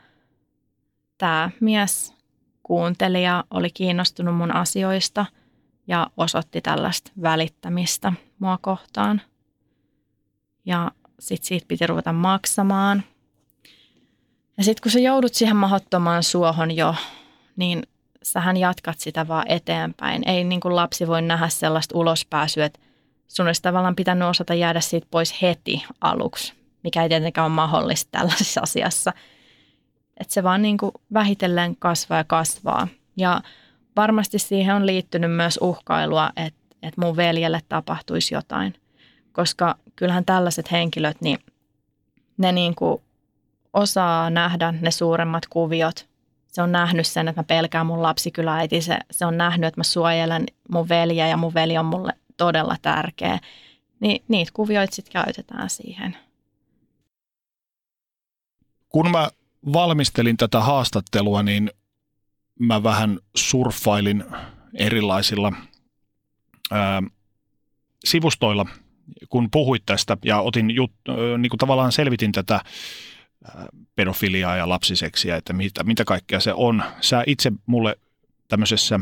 tämä mies kuunteli ja oli kiinnostunut mun asioista ja osoitti tällaista välittämistä mua kohtaan. Ja sitten siitä piti ruveta maksamaan – ja sitten kun sä joudut siihen mahdottomaan suohon jo, niin sähän jatkat sitä vaan eteenpäin. Ei niin kuin lapsi voi nähdä sellaista ulospääsyä, että sun olisi tavallaan pitänyt osata jäädä siitä pois heti aluksi, mikä ei tietenkään ole mahdollista tällaisessa asiassa. Että se vaan niin kuin vähitellen kasvaa ja kasvaa. Ja varmasti siihen on liittynyt myös uhkailua, että, että mun veljelle tapahtuisi jotain. Koska kyllähän tällaiset henkilöt, niin ne niin kuin osaa nähdä ne suuremmat kuviot. Se on nähnyt sen, että mä pelkään mun lapsikyläiti. Se, se on nähnyt, että mä suojelen mun veljeä ja mun veli on mulle todella tärkeä. Niin niitä kuvioita sitten käytetään siihen. Kun mä valmistelin tätä haastattelua, niin mä vähän surffailin erilaisilla ää, sivustoilla, kun puhuit tästä ja otin jut, niin kuin tavallaan selvitin tätä pedofiliaa ja lapsiseksiä, että mitä, mitä kaikkea se on. Sä itse mulle tämmöisessä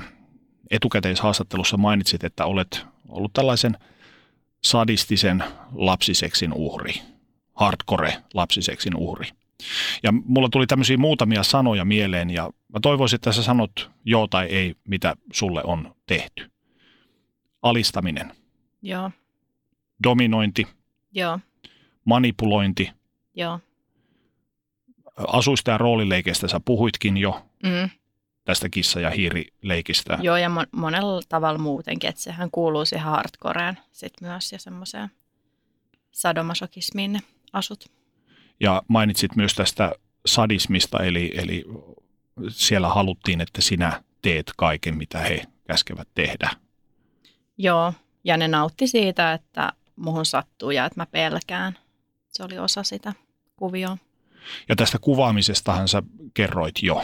etukäteishaastattelussa mainitsit, että olet ollut tällaisen sadistisen lapsiseksin uhri, hardcore lapsiseksin uhri. Ja mulla tuli tämmöisiä muutamia sanoja mieleen ja mä toivoisin, että sä sanot joo tai ei, mitä sulle on tehty. Alistaminen. Joo. Dominointi. Joo. Manipulointi. Joo asuista ja roolileikeistä sä puhuitkin jo. Mm. Tästä kissa- ja hiirileikistä. Joo, ja mon- monella tavalla muutenkin, että sehän kuuluu siihen hardcoreen sit myös ja semmoiseen sadomasokismiin ne asut. Ja mainitsit myös tästä sadismista, eli, eli siellä haluttiin, että sinä teet kaiken, mitä he käskevät tehdä. Joo, ja ne nautti siitä, että muhun sattuu ja että mä pelkään. Se oli osa sitä kuvioa. Ja tästä kuvaamisestahan sä kerroit jo,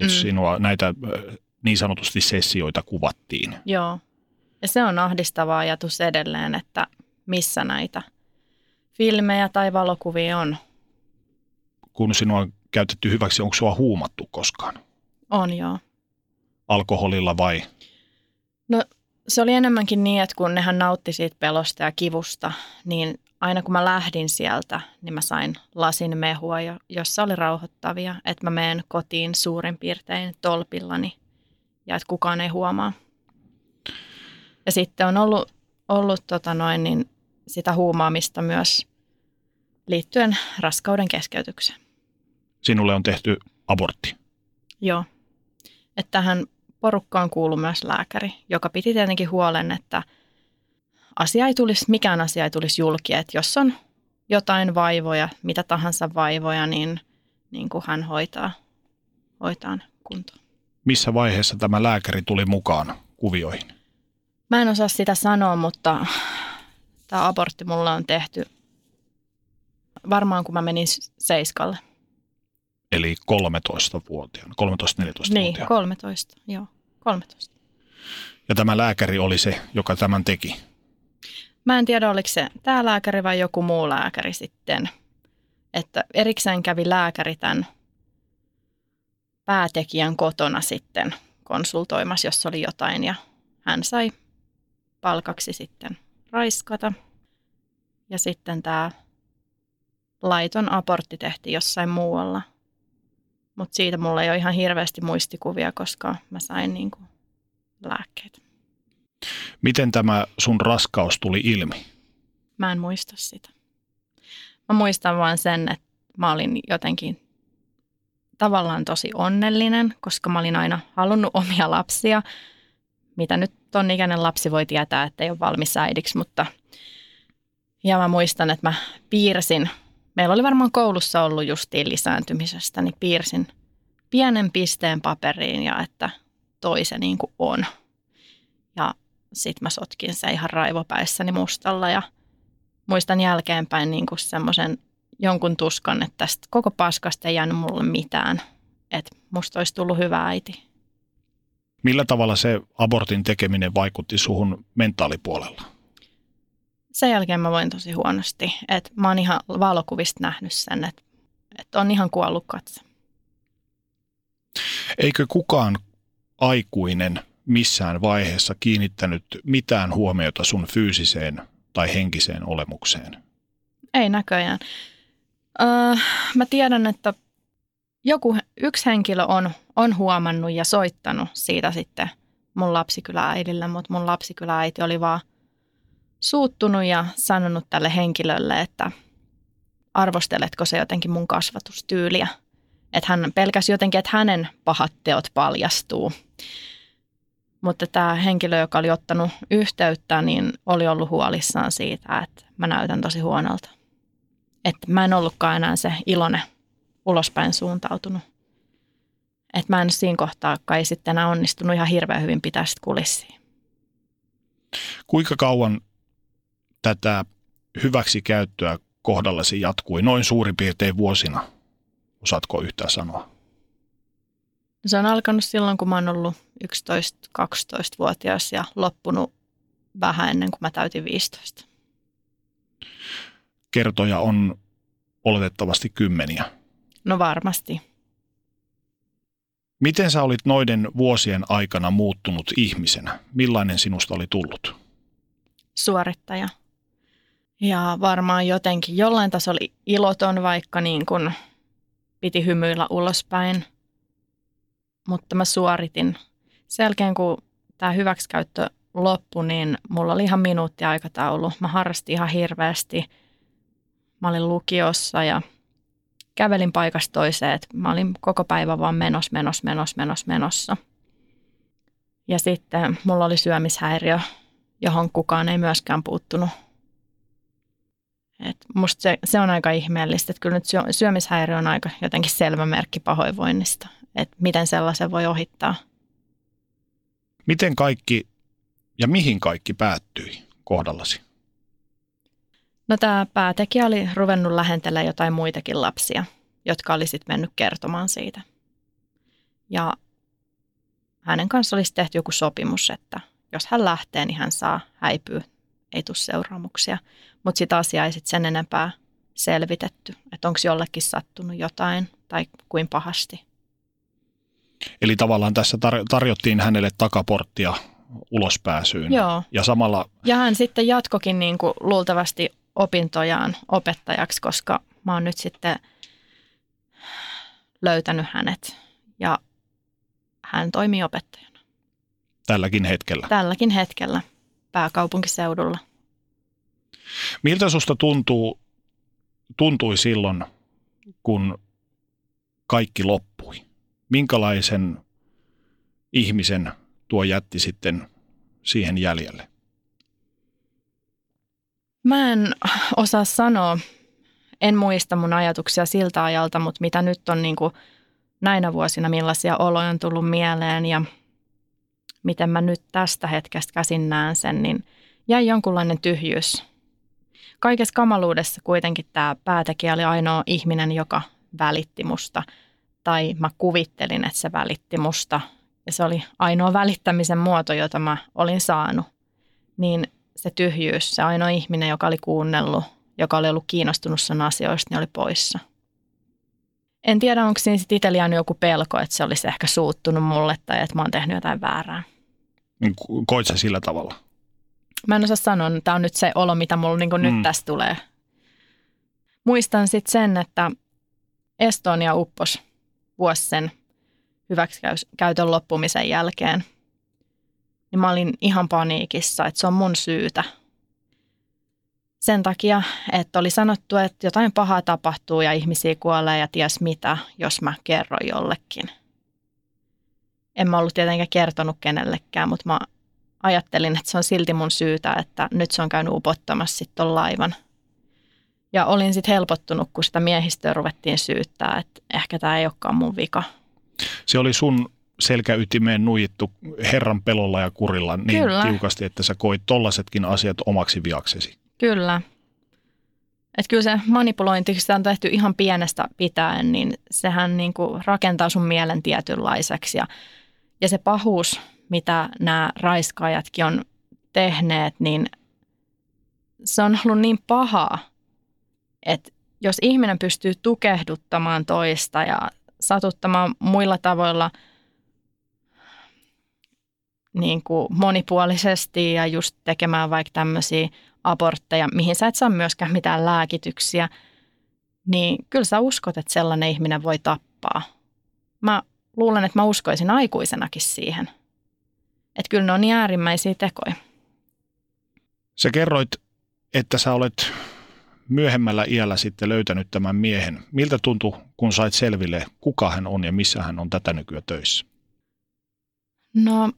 että mm. sinua näitä niin sanotusti sessioita kuvattiin. Joo. Ja se on ahdistava ajatus edelleen, että missä näitä filmejä tai valokuvia on. Kun sinua on käytetty hyväksi, onko sinua huumattu koskaan? On joo. Alkoholilla vai? No se oli enemmänkin niin, että kun nehän nautti siitä pelosta ja kivusta, niin aina kun mä lähdin sieltä, niin mä sain lasin mehua, jossa oli rauhoittavia, että mä menen kotiin suurin piirtein tolpillani ja että kukaan ei huomaa. Ja sitten on ollut, ollut tota noin, niin sitä huumaamista myös liittyen raskauden keskeytykseen. Sinulle on tehty abortti? Joo. Että tähän porukkaan kuuluu myös lääkäri, joka piti tietenkin huolen, että asia ei tulisi, mikään asia ei tulisi julki, että jos on jotain vaivoja, mitä tahansa vaivoja, niin, niin kuin hän hoitaa, hoitaa kuntoon. Missä vaiheessa tämä lääkäri tuli mukaan kuvioihin? Mä en osaa sitä sanoa, mutta tämä abortti mulla on tehty varmaan kun mä menin Seiskalle. Eli 13-vuotiaana, 13-14-vuotiaana. Niin, 13, joo, 13. Ja tämä lääkäri oli se, joka tämän teki? Mä en tiedä, oliko se tämä lääkäri vai joku muu lääkäri sitten. Että erikseen kävi lääkäri tämän päätekijän kotona sitten konsultoimassa, jos oli jotain. Ja hän sai palkaksi sitten raiskata. Ja sitten tämä laiton abortti tehtiin jossain muualla. Mutta siitä mulla ei ole ihan hirveästi muistikuvia, koska mä sain niinku lääkkeet. Miten tämä sun raskaus tuli ilmi? Mä en muista sitä. Mä muistan vain sen, että mä olin jotenkin tavallaan tosi onnellinen, koska mä olin aina halunnut omia lapsia. Mitä nyt ton ikäinen lapsi voi tietää, että ei ole valmis äidiksi, mutta ja mä muistan, että mä piirsin meillä oli varmaan koulussa ollut justiin lisääntymisestä, niin piirsin pienen pisteen paperiin ja että toi se niin kuin on. Ja sitten mä sotkin se ihan raivopäissäni mustalla ja muistan jälkeenpäin niin kuin semmoisen jonkun tuskan, että tästä koko paskasta ei jäänyt mulle mitään. Että musta olisi tullut hyvä äiti. Millä tavalla se abortin tekeminen vaikutti suhun mentaalipuolella? Sen jälkeen mä voin tosi huonosti. Et mä oon ihan valokuvista nähnyt sen, että et on ihan kuollut katse. Eikö kukaan aikuinen missään vaiheessa kiinnittänyt mitään huomiota sun fyysiseen tai henkiseen olemukseen? Ei näköjään. Öö, mä tiedän, että joku, yksi henkilö on, on huomannut ja soittanut siitä sitten mun lapsikylä-äidille, mutta mun lapsikylä-äiti oli vaan suuttunut ja sanonut tälle henkilölle, että arvosteletko se jotenkin mun kasvatustyyliä. Että hän pelkäsi jotenkin, että hänen pahat teot paljastuu. Mutta tämä henkilö, joka oli ottanut yhteyttä, niin oli ollut huolissaan siitä, että mä näytän tosi huonolta. Että mä en ollutkaan enää se iloinen, ulospäin suuntautunut. Että mä en siinä kohtaa kai sitten enää onnistunut ihan hirveän hyvin pitää sitä kulissia. Kuinka kauan tätä hyväksikäyttöä kohdallasi jatkui noin suurin piirtein vuosina? Osaatko yhtään sanoa? Se on alkanut silloin, kun mä oon ollut 11-12-vuotias ja loppunut vähän ennen kuin mä täytin 15. Kertoja on oletettavasti kymmeniä. No varmasti. Miten sä olit noiden vuosien aikana muuttunut ihmisenä? Millainen sinusta oli tullut? Suorittaja. Ja varmaan jotenkin jollain tasolla iloton, vaikka niin kuin piti hymyillä ulospäin. Mutta mä suoritin. Sen jälkeen, kun tämä hyväksikäyttö loppui, niin mulla oli ihan minuutti aikataulu. Mä harrastin ihan hirveästi. Mä olin lukiossa ja kävelin paikasta toiseen. Että mä olin koko päivä vaan menos, menos, menos, menos, menossa. Ja sitten mulla oli syömishäiriö, johon kukaan ei myöskään puuttunut et musta se, se on aika ihmeellistä, että kyllä nyt syö, syömishäiriö on aika jotenkin selvä merkki pahoinvoinnista, että miten sellaisen voi ohittaa. Miten kaikki ja mihin kaikki päättyi kohdallasi? No tämä päätekijä oli ruvennut lähentelemään jotain muitakin lapsia, jotka oli sitten mennyt kertomaan siitä. Ja hänen kanssa olisi tehty joku sopimus, että jos hän lähtee, niin hän saa häipyä, ei tule seuraamuksia. Mutta sitä asiaa ei sitten sen enempää selvitetty, että onko jollekin sattunut jotain tai kuin pahasti. Eli tavallaan tässä tar- tarjottiin hänelle takaporttia ulospääsyyn. Joo. Ja samalla... Ja hän sitten jatkokin niin kuin luultavasti opintojaan opettajaksi, koska mä oon nyt sitten löytänyt hänet ja hän toimii opettajana. Tälläkin hetkellä. Tälläkin hetkellä pääkaupunkiseudulla. Miltä susta tuntuu, tuntui silloin, kun kaikki loppui? Minkälaisen ihmisen tuo jätti sitten siihen jäljelle? Mä en osaa sanoa, en muista mun ajatuksia siltä ajalta, mutta mitä nyt on niin kuin näinä vuosina, millaisia oloja on tullut mieleen ja miten mä nyt tästä hetkestä käsin näen sen, niin jäi jonkunlainen tyhjyys. Kaikessa kamaluudessa kuitenkin tämä päätekijä oli ainoa ihminen, joka välitti musta. Tai mä kuvittelin, että se välitti musta. Ja se oli ainoa välittämisen muoto, jota mä olin saanut. Niin se tyhjyys, se ainoa ihminen, joka oli kuunnellut, joka oli ollut kiinnostunut sen asioista, niin oli poissa. En tiedä, onko siinä sitten joku pelko, että se olisi ehkä suuttunut mulle tai että mä oon tehnyt jotain väärää. Koit sä sillä tavalla? Mä en osaa sanoa, tämä on nyt se olo, mitä mulla niin mm. nyt tästä tulee. Muistan sitten sen, että Estonia uppos vuosi sen hyväksikäytön loppumisen jälkeen. Niin mä olin ihan paniikissa, että se on mun syytä – sen takia, että oli sanottu, että jotain pahaa tapahtuu ja ihmisiä kuolee ja ties mitä, jos mä kerron jollekin. En mä ollut tietenkään kertonut kenellekään, mutta mä ajattelin, että se on silti mun syytä, että nyt se on käynyt upottamassa sitten laivan. Ja olin sitten helpottunut, kun sitä miehistöä ruvettiin syyttää, että ehkä tämä ei olekaan mun vika. Se oli sun selkäytimeen nuijittu Herran pelolla ja kurilla niin Kyllä. tiukasti, että sä koit tollasetkin asiat omaksi viaksesi. Kyllä. Että kyllä se manipulointi, kun sitä on tehty ihan pienestä pitäen, niin sehän niin kuin rakentaa sun mielen tietynlaiseksi. Ja, ja se pahuus, mitä nämä raiskaajatkin on tehneet, niin se on ollut niin pahaa, että jos ihminen pystyy tukehduttamaan toista ja satuttamaan muilla tavoilla niin kuin monipuolisesti ja just tekemään vaikka tämmöisiä abortteja, mihin sä et saa myöskään mitään lääkityksiä, niin kyllä sä uskot, että sellainen ihminen voi tappaa. Mä luulen, että mä uskoisin aikuisenakin siihen. Että kyllä ne on niin äärimmäisiä tekoja. Sä kerroit, että sä olet myöhemmällä iällä sitten löytänyt tämän miehen. Miltä tuntui, kun sait selville, kuka hän on ja missä hän on tätä nykyään töissä? No,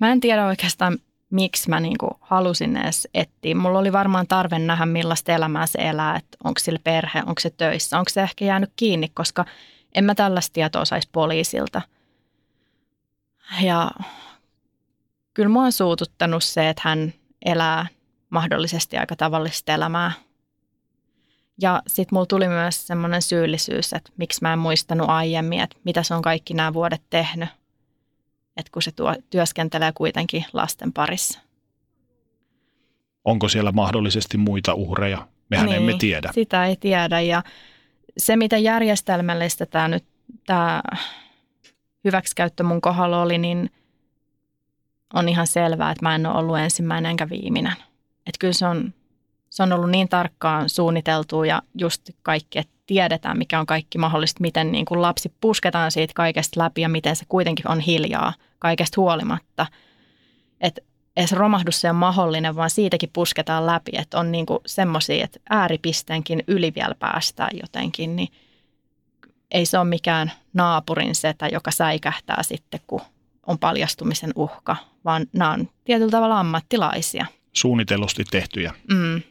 mä en tiedä oikeastaan, miksi mä niinku halusin edes etsiä. Mulla oli varmaan tarve nähdä, millaista elämää se elää, että onko sillä perhe, onko se töissä, onko se ehkä jäänyt kiinni, koska en mä tällaista tietoa saisi poliisilta. Ja kyllä mua on suututtanut se, että hän elää mahdollisesti aika tavallista elämää. Ja sitten mulla tuli myös semmoinen syyllisyys, että miksi mä en muistanut aiemmin, että mitä se on kaikki nämä vuodet tehnyt että kun se tuo, työskentelee kuitenkin lasten parissa. Onko siellä mahdollisesti muita uhreja? Mehän niin, emme tiedä. Sitä ei tiedä ja se, mitä järjestelmällistä tämä nyt tämä hyväksikäyttö mun kohdalla oli, niin on ihan selvää, että mä en ole ollut ensimmäinen enkä viimeinen. Että kyllä se on, se on ollut niin tarkkaan suunniteltu ja just kaikki, että tiedetään, mikä on kaikki mahdollista, miten niin kuin lapsi pusketaan siitä kaikesta läpi ja miten se kuitenkin on hiljaa kaikesta huolimatta. Että edes romahdus se on mahdollinen, vaan siitäkin pusketaan läpi, että on niin semmoisia, että ääripisteenkin yli vielä päästään jotenkin, niin ei se ole mikään naapurin setä, joka säikähtää sitten, kun on paljastumisen uhka, vaan nämä on tietyllä tavalla ammattilaisia. Suunnitellusti tehtyjä. Mm.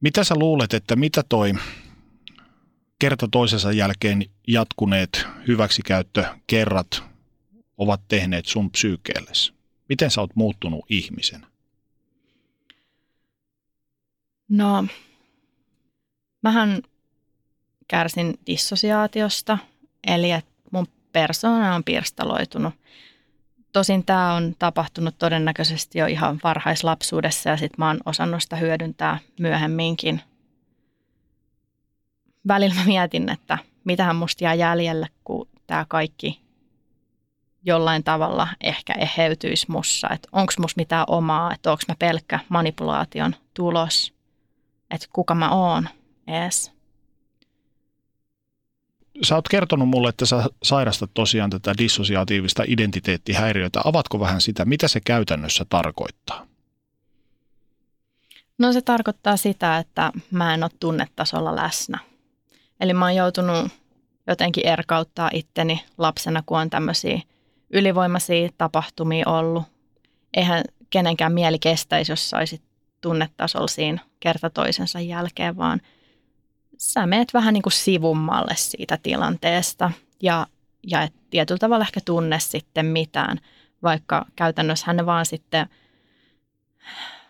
Mitä sä luulet, että mitä toi kerta toisensa jälkeen jatkuneet hyväksikäyttökerrat ovat tehneet sun psyykeellesi? Miten sä oot muuttunut ihmisenä? No, mähän kärsin dissosiaatiosta, eli että persoona on pirstaloitunut. Tosin tämä on tapahtunut todennäköisesti jo ihan varhaislapsuudessa ja sitten mä oon osannut sitä hyödyntää myöhemminkin. Välillä mä mietin, että mitähän musta jää jäljelle, kun tämä kaikki jollain tavalla ehkä eheytyisi mussa. Että onko musta mitään omaa, että onko mä pelkkä manipulaation tulos, että kuka mä oon ees. Sä oot kertonut mulle, että sä sairastat tosiaan tätä dissosiaatiivista identiteettihäiriötä. Avatko vähän sitä, mitä se käytännössä tarkoittaa? No se tarkoittaa sitä, että mä en ole tunnetasolla läsnä. Eli mä oon joutunut jotenkin erkauttaa itteni lapsena, kun on tämmöisiä ylivoimaisia tapahtumia ollut. Eihän kenenkään mieli kestäisi, jos saisit tunnetasolla siinä kerta toisensa jälkeen, vaan sä meet vähän niin kuin sivummalle siitä tilanteesta ja, ja et tietyllä tavalla ehkä tunne sitten mitään, vaikka käytännössä ne vaan sitten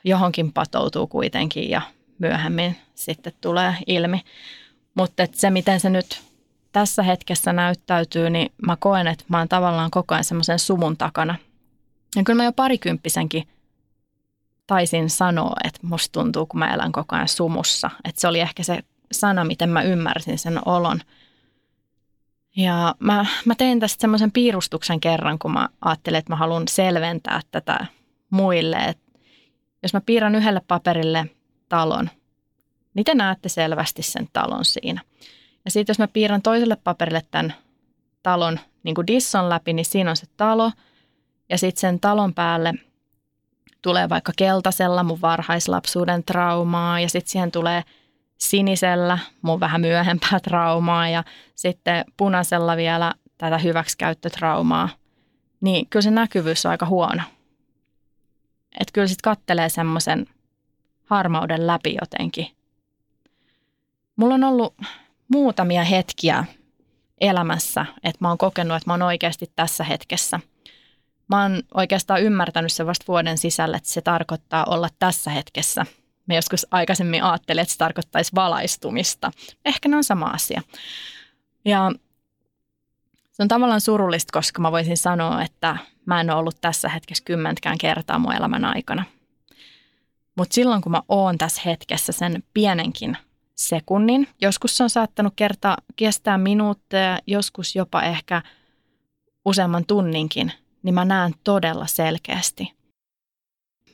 johonkin patoutuu kuitenkin ja myöhemmin sitten tulee ilmi. Mutta se, miten se nyt tässä hetkessä näyttäytyy, niin mä koen, että mä oon tavallaan koko ajan semmoisen sumun takana. Ja kyllä mä jo parikymppisenkin taisin sanoa, että musta tuntuu, kun mä elän koko ajan sumussa. Että se oli ehkä se sana, miten mä ymmärsin sen olon. Ja mä, mä tein tästä semmoisen piirustuksen kerran, kun mä ajattelin, että mä haluan selventää tätä muille. Että jos mä piirrän yhdelle paperille talon, niin te näette selvästi sen talon siinä. Ja sitten jos mä piirrän toiselle paperille tämän talon niin kuin disson läpi, niin siinä on se talo. Ja sitten sen talon päälle tulee vaikka keltaisella mun varhaislapsuuden traumaa ja sitten siihen tulee sinisellä mun vähän myöhempää traumaa ja sitten punaisella vielä tätä hyväksikäyttötraumaa. Niin kyllä se näkyvyys on aika huono. Että kyllä sitten kattelee semmoisen harmauden läpi jotenkin. Mulla on ollut muutamia hetkiä elämässä, että mä oon kokenut, että mä oon oikeasti tässä hetkessä. Mä oon oikeastaan ymmärtänyt se vasta vuoden sisällä, että se tarkoittaa olla tässä hetkessä. Me joskus aikaisemmin ajattelin, että se tarkoittaisi valaistumista. Ehkä ne on sama asia. Ja se on tavallaan surullista, koska mä voisin sanoa, että mä en ole ollut tässä hetkessä kymmentkään kertaa mun elämän aikana. Mutta silloin, kun mä oon tässä hetkessä sen pienenkin sekunnin. Joskus se on saattanut kertaa kestää minuutteja, joskus jopa ehkä useamman tunninkin, niin mä näen todella selkeästi.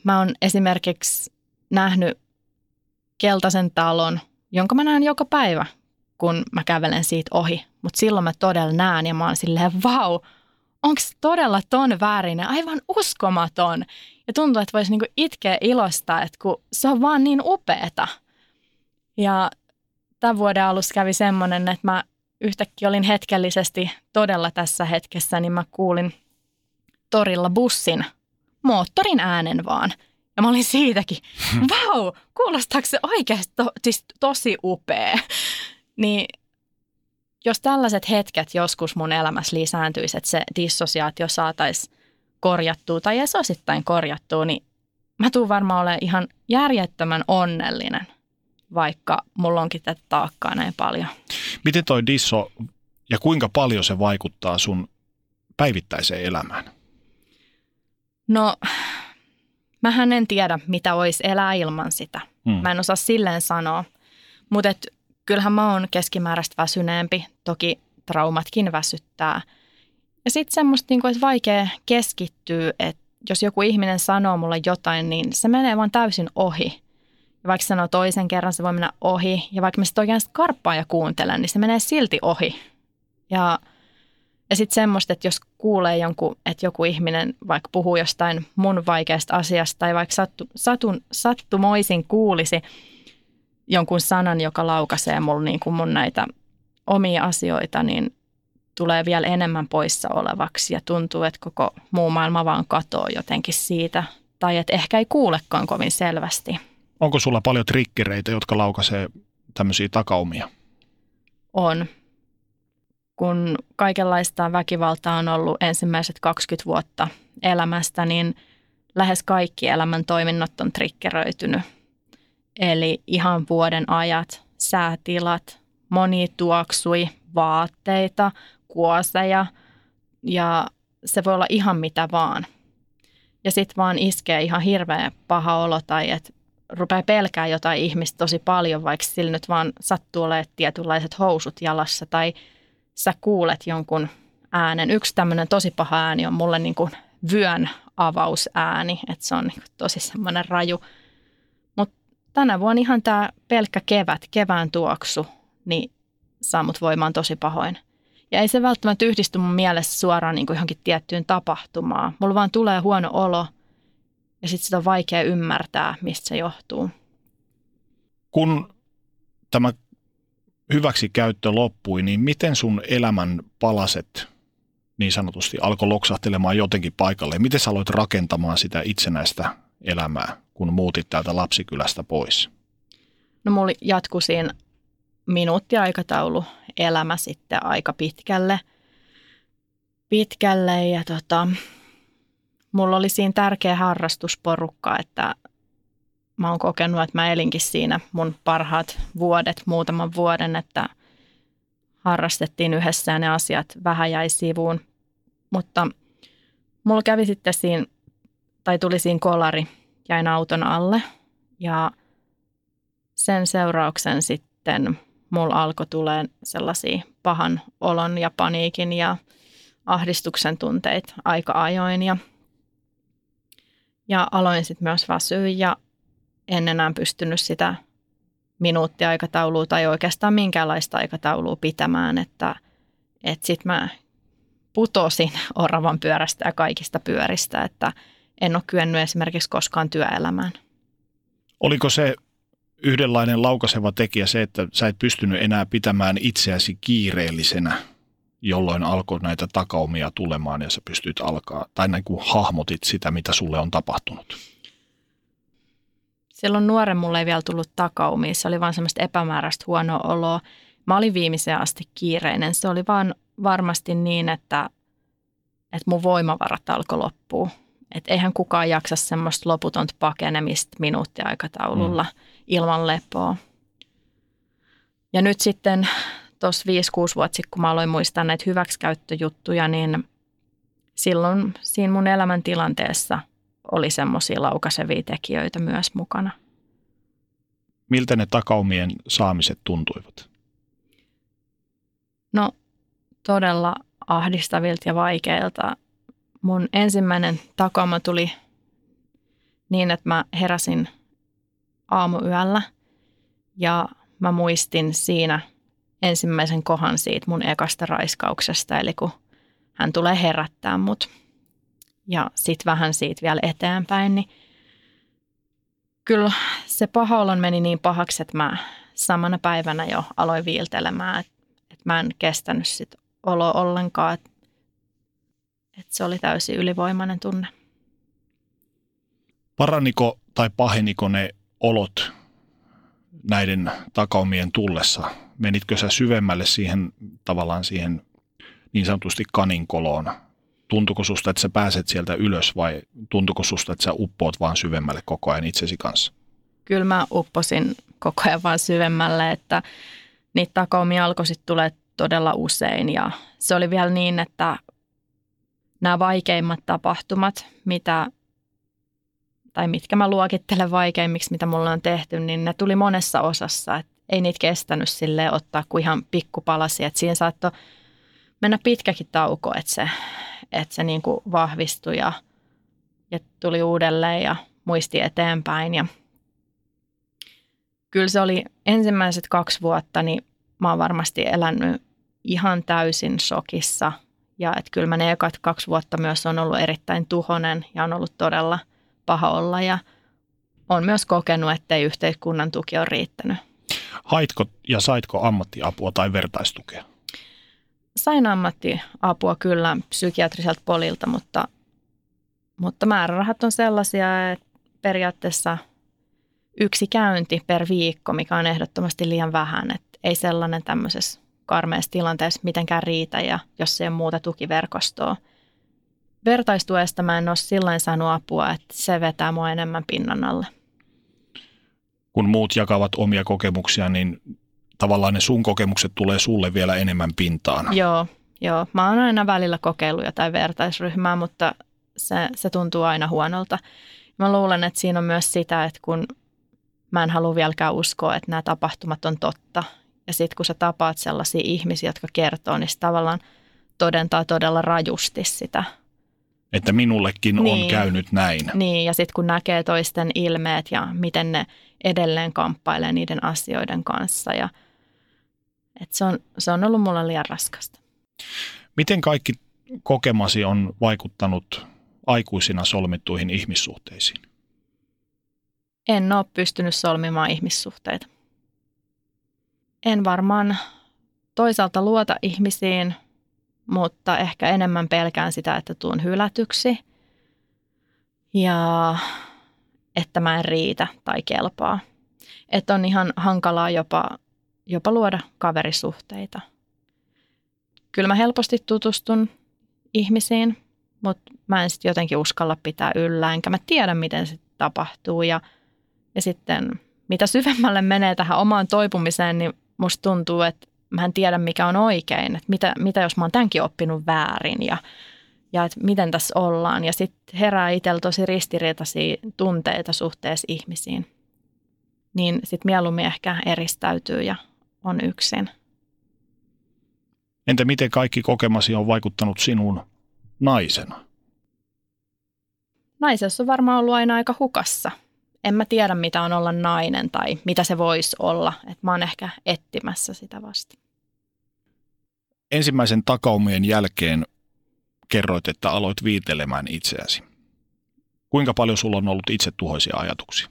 Mä oon esimerkiksi nähnyt keltaisen talon, jonka mä näen joka päivä, kun mä kävelen siitä ohi. Mutta silloin mä todella näen ja mä oon silleen, vau, onko todella ton värinen, aivan uskomaton. Ja tuntuu, että voisi niinku itkeä ilosta, että kun se on vaan niin upeeta – ja tämän vuoden alussa kävi semmoinen, että mä yhtäkkiä olin hetkellisesti todella tässä hetkessä, niin mä kuulin torilla bussin moottorin äänen vaan. Ja mä olin siitäkin, vau, wow, kuulostaako se oikeasti to, siis tosi upea. Niin jos tällaiset hetket joskus mun elämässä lisääntyisi, että se dissosiaatio saataisiin korjattua tai edes osittain korjattua, niin mä tuun varmaan olemaan ihan järjettömän onnellinen vaikka mulla onkin tätä taakkaa näin paljon. Miten toi disso ja kuinka paljon se vaikuttaa sun päivittäiseen elämään? No, mähän en tiedä, mitä olisi elää ilman sitä. Hmm. Mä en osaa silleen sanoa, mutta kyllähän mä oon keskimääräistä väsyneempi. Toki traumatkin väsyttää. Ja sitten semmoista, niin että vaikea keskittyä, että jos joku ihminen sanoo mulle jotain, niin se menee vaan täysin ohi. Ja vaikka sanoo toisen kerran, se voi mennä ohi. Ja vaikka mä sitten oikein karppaa ja kuuntelen, niin se menee silti ohi. Ja, ja sitten semmoista, että jos kuulee jonkun, että joku ihminen vaikka puhuu jostain mun vaikeasta asiasta tai vaikka sattu, satun, sattumoisin kuulisi jonkun sanan, joka laukaisee mulle niin kuin mun näitä omia asioita, niin tulee vielä enemmän poissa olevaksi ja tuntuu, että koko muu maailma vaan katoo jotenkin siitä. Tai että ehkä ei kuulekaan kovin selvästi. Onko sulla paljon trikkereitä, jotka laukaisee tämmöisiä takaumia? On. Kun kaikenlaista väkivaltaa on ollut ensimmäiset 20 vuotta elämästä, niin lähes kaikki elämän toiminnot on trikkeröitynyt. Eli ihan vuoden ajat, säätilat, moni tuoksui, vaatteita, kuoseja ja se voi olla ihan mitä vaan. Ja sitten vaan iskee ihan hirveä paha olo tai että rupeaa pelkää jotain ihmistä tosi paljon, vaikka sillä nyt vaan sattuu olemaan tietynlaiset housut jalassa tai sä kuulet jonkun äänen. Yksi tämmöinen tosi paha ääni on mulle niin kuin vyön avausääni, että se on niin tosi semmoinen raju. Mutta tänä vuonna ihan tämä pelkkä kevät, kevään tuoksu, niin saa mut voimaan tosi pahoin. Ja ei se välttämättä yhdisty mun mielessä suoraan niin kuin johonkin tiettyyn tapahtumaan. Mulla vaan tulee huono olo ja sitten sitä on vaikea ymmärtää, mistä se johtuu. Kun tämä hyväksikäyttö loppui, niin miten sun elämän palaset niin sanotusti alkoi loksahtelemaan jotenkin paikalle? Miten sä aloit rakentamaan sitä itsenäistä elämää, kun muutit täältä lapsikylästä pois? No mulla jatkui siinä minuuttiaikataulu elämä sitten aika pitkälle. Pitkälle ja tota, mulla oli siinä tärkeä harrastusporukka, että mä oon kokenut, että mä elinkin siinä mun parhaat vuodet, muutaman vuoden, että harrastettiin yhdessä ja ne asiat vähän jäi sivuun. Mutta mulla kävi sitten siinä, tai tuli siinä kolari, jäin auton alle ja sen seurauksen sitten mulla alkoi tulee sellaisia pahan olon ja paniikin ja ahdistuksen tunteita aika ajoin ja, ja aloin sitten myös väsyä ja en enää pystynyt sitä minuuttiaikataulua tai oikeastaan minkäänlaista aikataulua pitämään, että, että sitten mä putosin oravan pyörästä ja kaikista pyöristä, että en ole kyennyt esimerkiksi koskaan työelämään. Oliko se yhdenlainen laukaseva tekijä se, että sä et pystynyt enää pitämään itseäsi kiireellisenä, jolloin alkoi näitä takaumia tulemaan ja sä pystyt alkaa, tai näin kuin hahmotit sitä, mitä sulle on tapahtunut? Silloin nuoren mulle ei vielä tullut takaumia, se oli vaan semmoista epämääräistä huonoa oloa. Mä olin viimeiseen asti kiireinen. Se oli vaan varmasti niin, että, että mun voimavarat alkoi loppua. Että eihän kukaan jaksa semmoista loputonta pakenemista minuuttiaikataululla mm. ilman lepoa. Ja nyt sitten tuossa 5-6 vuotta sitten, kun mä aloin muistaa näitä hyväksikäyttöjuttuja, niin silloin siinä mun elämäntilanteessa oli semmoisia laukasevia tekijöitä myös mukana. Miltä ne takaumien saamiset tuntuivat? No todella ahdistavilta ja vaikeilta mun ensimmäinen takauma tuli niin, että mä heräsin aamuyöllä ja mä muistin siinä ensimmäisen kohan siitä mun ekasta raiskauksesta, eli kun hän tulee herättää mut. Ja sitten vähän siitä vielä eteenpäin, niin kyllä se paha meni niin pahaksi, että mä samana päivänä jo aloin viiltelemään, että, että mä en kestänyt sit olo ollenkaan, että että se oli täysin ylivoimainen tunne. Paraniko tai paheniko ne olot näiden takaumien tullessa? Menitkö sä syvemmälle siihen tavallaan siihen niin sanotusti kaninkoloon? Tuntuko susta, että sä pääset sieltä ylös vai tuntuko susta, että sä uppoat vaan syvemmälle koko ajan itsesi kanssa? Kyllä mä upposin koko ajan vaan syvemmälle, että niitä takaumia alkoi sitten tulee todella usein ja se oli vielä niin, että nämä vaikeimmat tapahtumat, mitä, tai mitkä mä luokittelen vaikeimmiksi, mitä mulla on tehty, niin ne tuli monessa osassa. Et ei niitä kestänyt sille ottaa kuin ihan pikkupalasia. Et siinä saattoi mennä pitkäkin tauko, että se, että se niin kuin vahvistui ja, ja tuli uudelleen ja muisti eteenpäin. Ja kyllä se oli ensimmäiset kaksi vuotta, niin mä oon varmasti elänyt ihan täysin shokissa – ja että kyllä mä ne ekat kaksi vuotta myös on ollut erittäin tuhonen ja on ollut todella paha olla ja on myös kokenut, että ei yhteiskunnan tuki ole riittänyt. Haitko ja saitko ammattiapua tai vertaistukea? Sain ammattiapua kyllä psykiatriselta polilta, mutta, mutta määrärahat on sellaisia, että periaatteessa yksi käynti per viikko, mikä on ehdottomasti liian vähän. Että ei sellainen tämmöisessä karmeassa tilanteessa mitenkään riitä ja jos ei ole muuta tukiverkostoa. Vertaistuesta mä en ole silloin saanut apua, että se vetää mua enemmän pinnan alle. Kun muut jakavat omia kokemuksia, niin tavallaan ne sun kokemukset tulee sulle vielä enemmän pintaan. Joo, Joo, mä oon aina välillä kokeillut jotain vertaisryhmää, mutta se, se tuntuu aina huonolta. Mä luulen, että siinä on myös sitä, että kun mä en halua vieläkään uskoa, että nämä tapahtumat on totta. Ja sitten kun sä tapaat sellaisia ihmisiä, jotka kertoo, niin se tavallaan todentaa todella rajusti sitä. Että minullekin niin. on käynyt näin. Niin, ja sitten kun näkee toisten ilmeet ja miten ne edelleen kamppailee niiden asioiden kanssa. Ja, et se, on, se on ollut mulle liian raskasta. Miten kaikki kokemasi on vaikuttanut aikuisina solmittuihin ihmissuhteisiin? En ole pystynyt solmimaan ihmissuhteita. En varmaan toisaalta luota ihmisiin, mutta ehkä enemmän pelkään sitä, että tuun hylätyksi ja että mä en riitä tai kelpaa. Että on ihan hankalaa jopa, jopa luoda kaverisuhteita. Kyllä mä helposti tutustun ihmisiin, mutta mä en sitten jotenkin uskalla pitää yllä, enkä mä tiedä, miten se tapahtuu. Ja, ja sitten mitä syvemmälle menee tähän omaan toipumiseen, niin musta tuntuu, että mä en tiedä, mikä on oikein. Että mitä, mitä jos mä oon tämänkin oppinut väärin ja, ja että miten tässä ollaan. Ja sitten herää itsellä tosi ristiriitaisia tunteita suhteessa ihmisiin. Niin sitten mieluummin ehkä eristäytyy ja on yksin. Entä miten kaikki kokemasi on vaikuttanut sinuun naisena? Naisessa on varmaan ollut aina aika hukassa. En mä tiedä, mitä on olla nainen tai mitä se voisi olla. Et mä oon ehkä etsimässä sitä vasta. Ensimmäisen takaumien jälkeen kerroit, että aloit viitelemään itseäsi. Kuinka paljon sulla on ollut itse tuhoisia ajatuksia?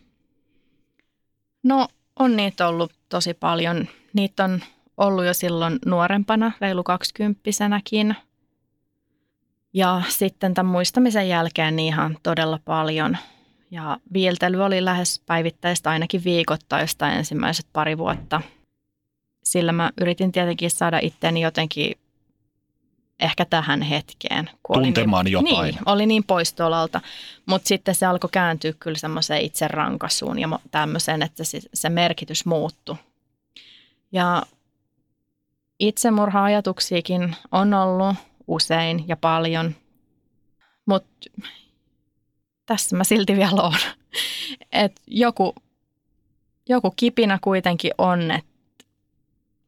No on niitä ollut tosi paljon. Niitä on ollut jo silloin nuorempana, reilu kaksikymppisenäkin – ja sitten tämän muistamisen jälkeen niin ihan todella paljon. Ja viiltely oli lähes päivittäistä ainakin viikoittaista ensimmäiset pari vuotta. Sillä mä yritin tietenkin saada itteeni jotenkin ehkä tähän hetkeen. Tuntemaan oli niin, jotain. Niin, oli niin poistolalta. Mutta sitten se alkoi kääntyä kyllä semmoiseen itserankasuun ja tämmöiseen, että se, se merkitys muuttui. Ja itsemurha-ajatuksiakin on ollut usein ja paljon. Mutta tässä mä silti vielä on. Et joku, joku kipinä kuitenkin on, että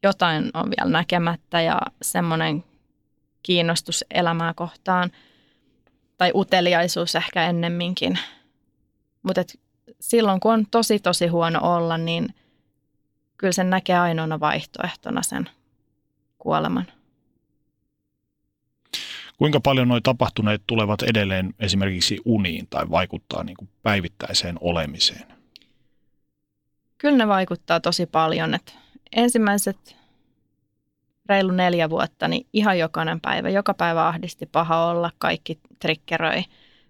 jotain on vielä näkemättä ja semmoinen kiinnostus elämää kohtaan tai uteliaisuus ehkä ennemminkin. Mutta silloin kun on tosi tosi huono olla, niin kyllä sen näkee ainoana vaihtoehtona sen kuoleman. Kuinka paljon nuo tapahtuneet tulevat edelleen esimerkiksi uniin tai vaikuttaa niin kuin päivittäiseen olemiseen? Kyllä ne vaikuttaa tosi paljon. Että ensimmäiset reilu neljä vuotta, niin ihan jokainen päivä, joka päivä ahdisti paha olla, kaikki trikkeröi.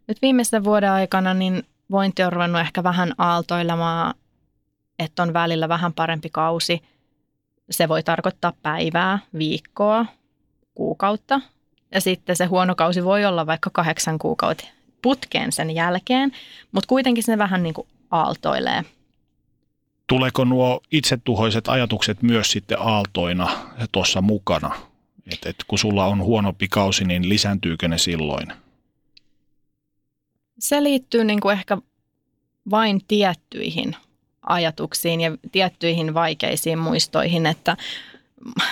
Nyt viimeisen vuoden aikana niin vointi on ruvennut ehkä vähän aaltoilemaan, että on välillä vähän parempi kausi. Se voi tarkoittaa päivää, viikkoa, kuukautta, ja sitten se huono kausi voi olla vaikka kahdeksan kuukautta putkeen sen jälkeen, mutta kuitenkin se vähän niin kuin aaltoilee. Tuleeko nuo itsetuhoiset ajatukset myös sitten aaltoina tuossa mukana? Et, et kun sulla on huonompi kausi, niin lisääntyykö ne silloin? Se liittyy niin kuin ehkä vain tiettyihin ajatuksiin ja tiettyihin vaikeisiin muistoihin, että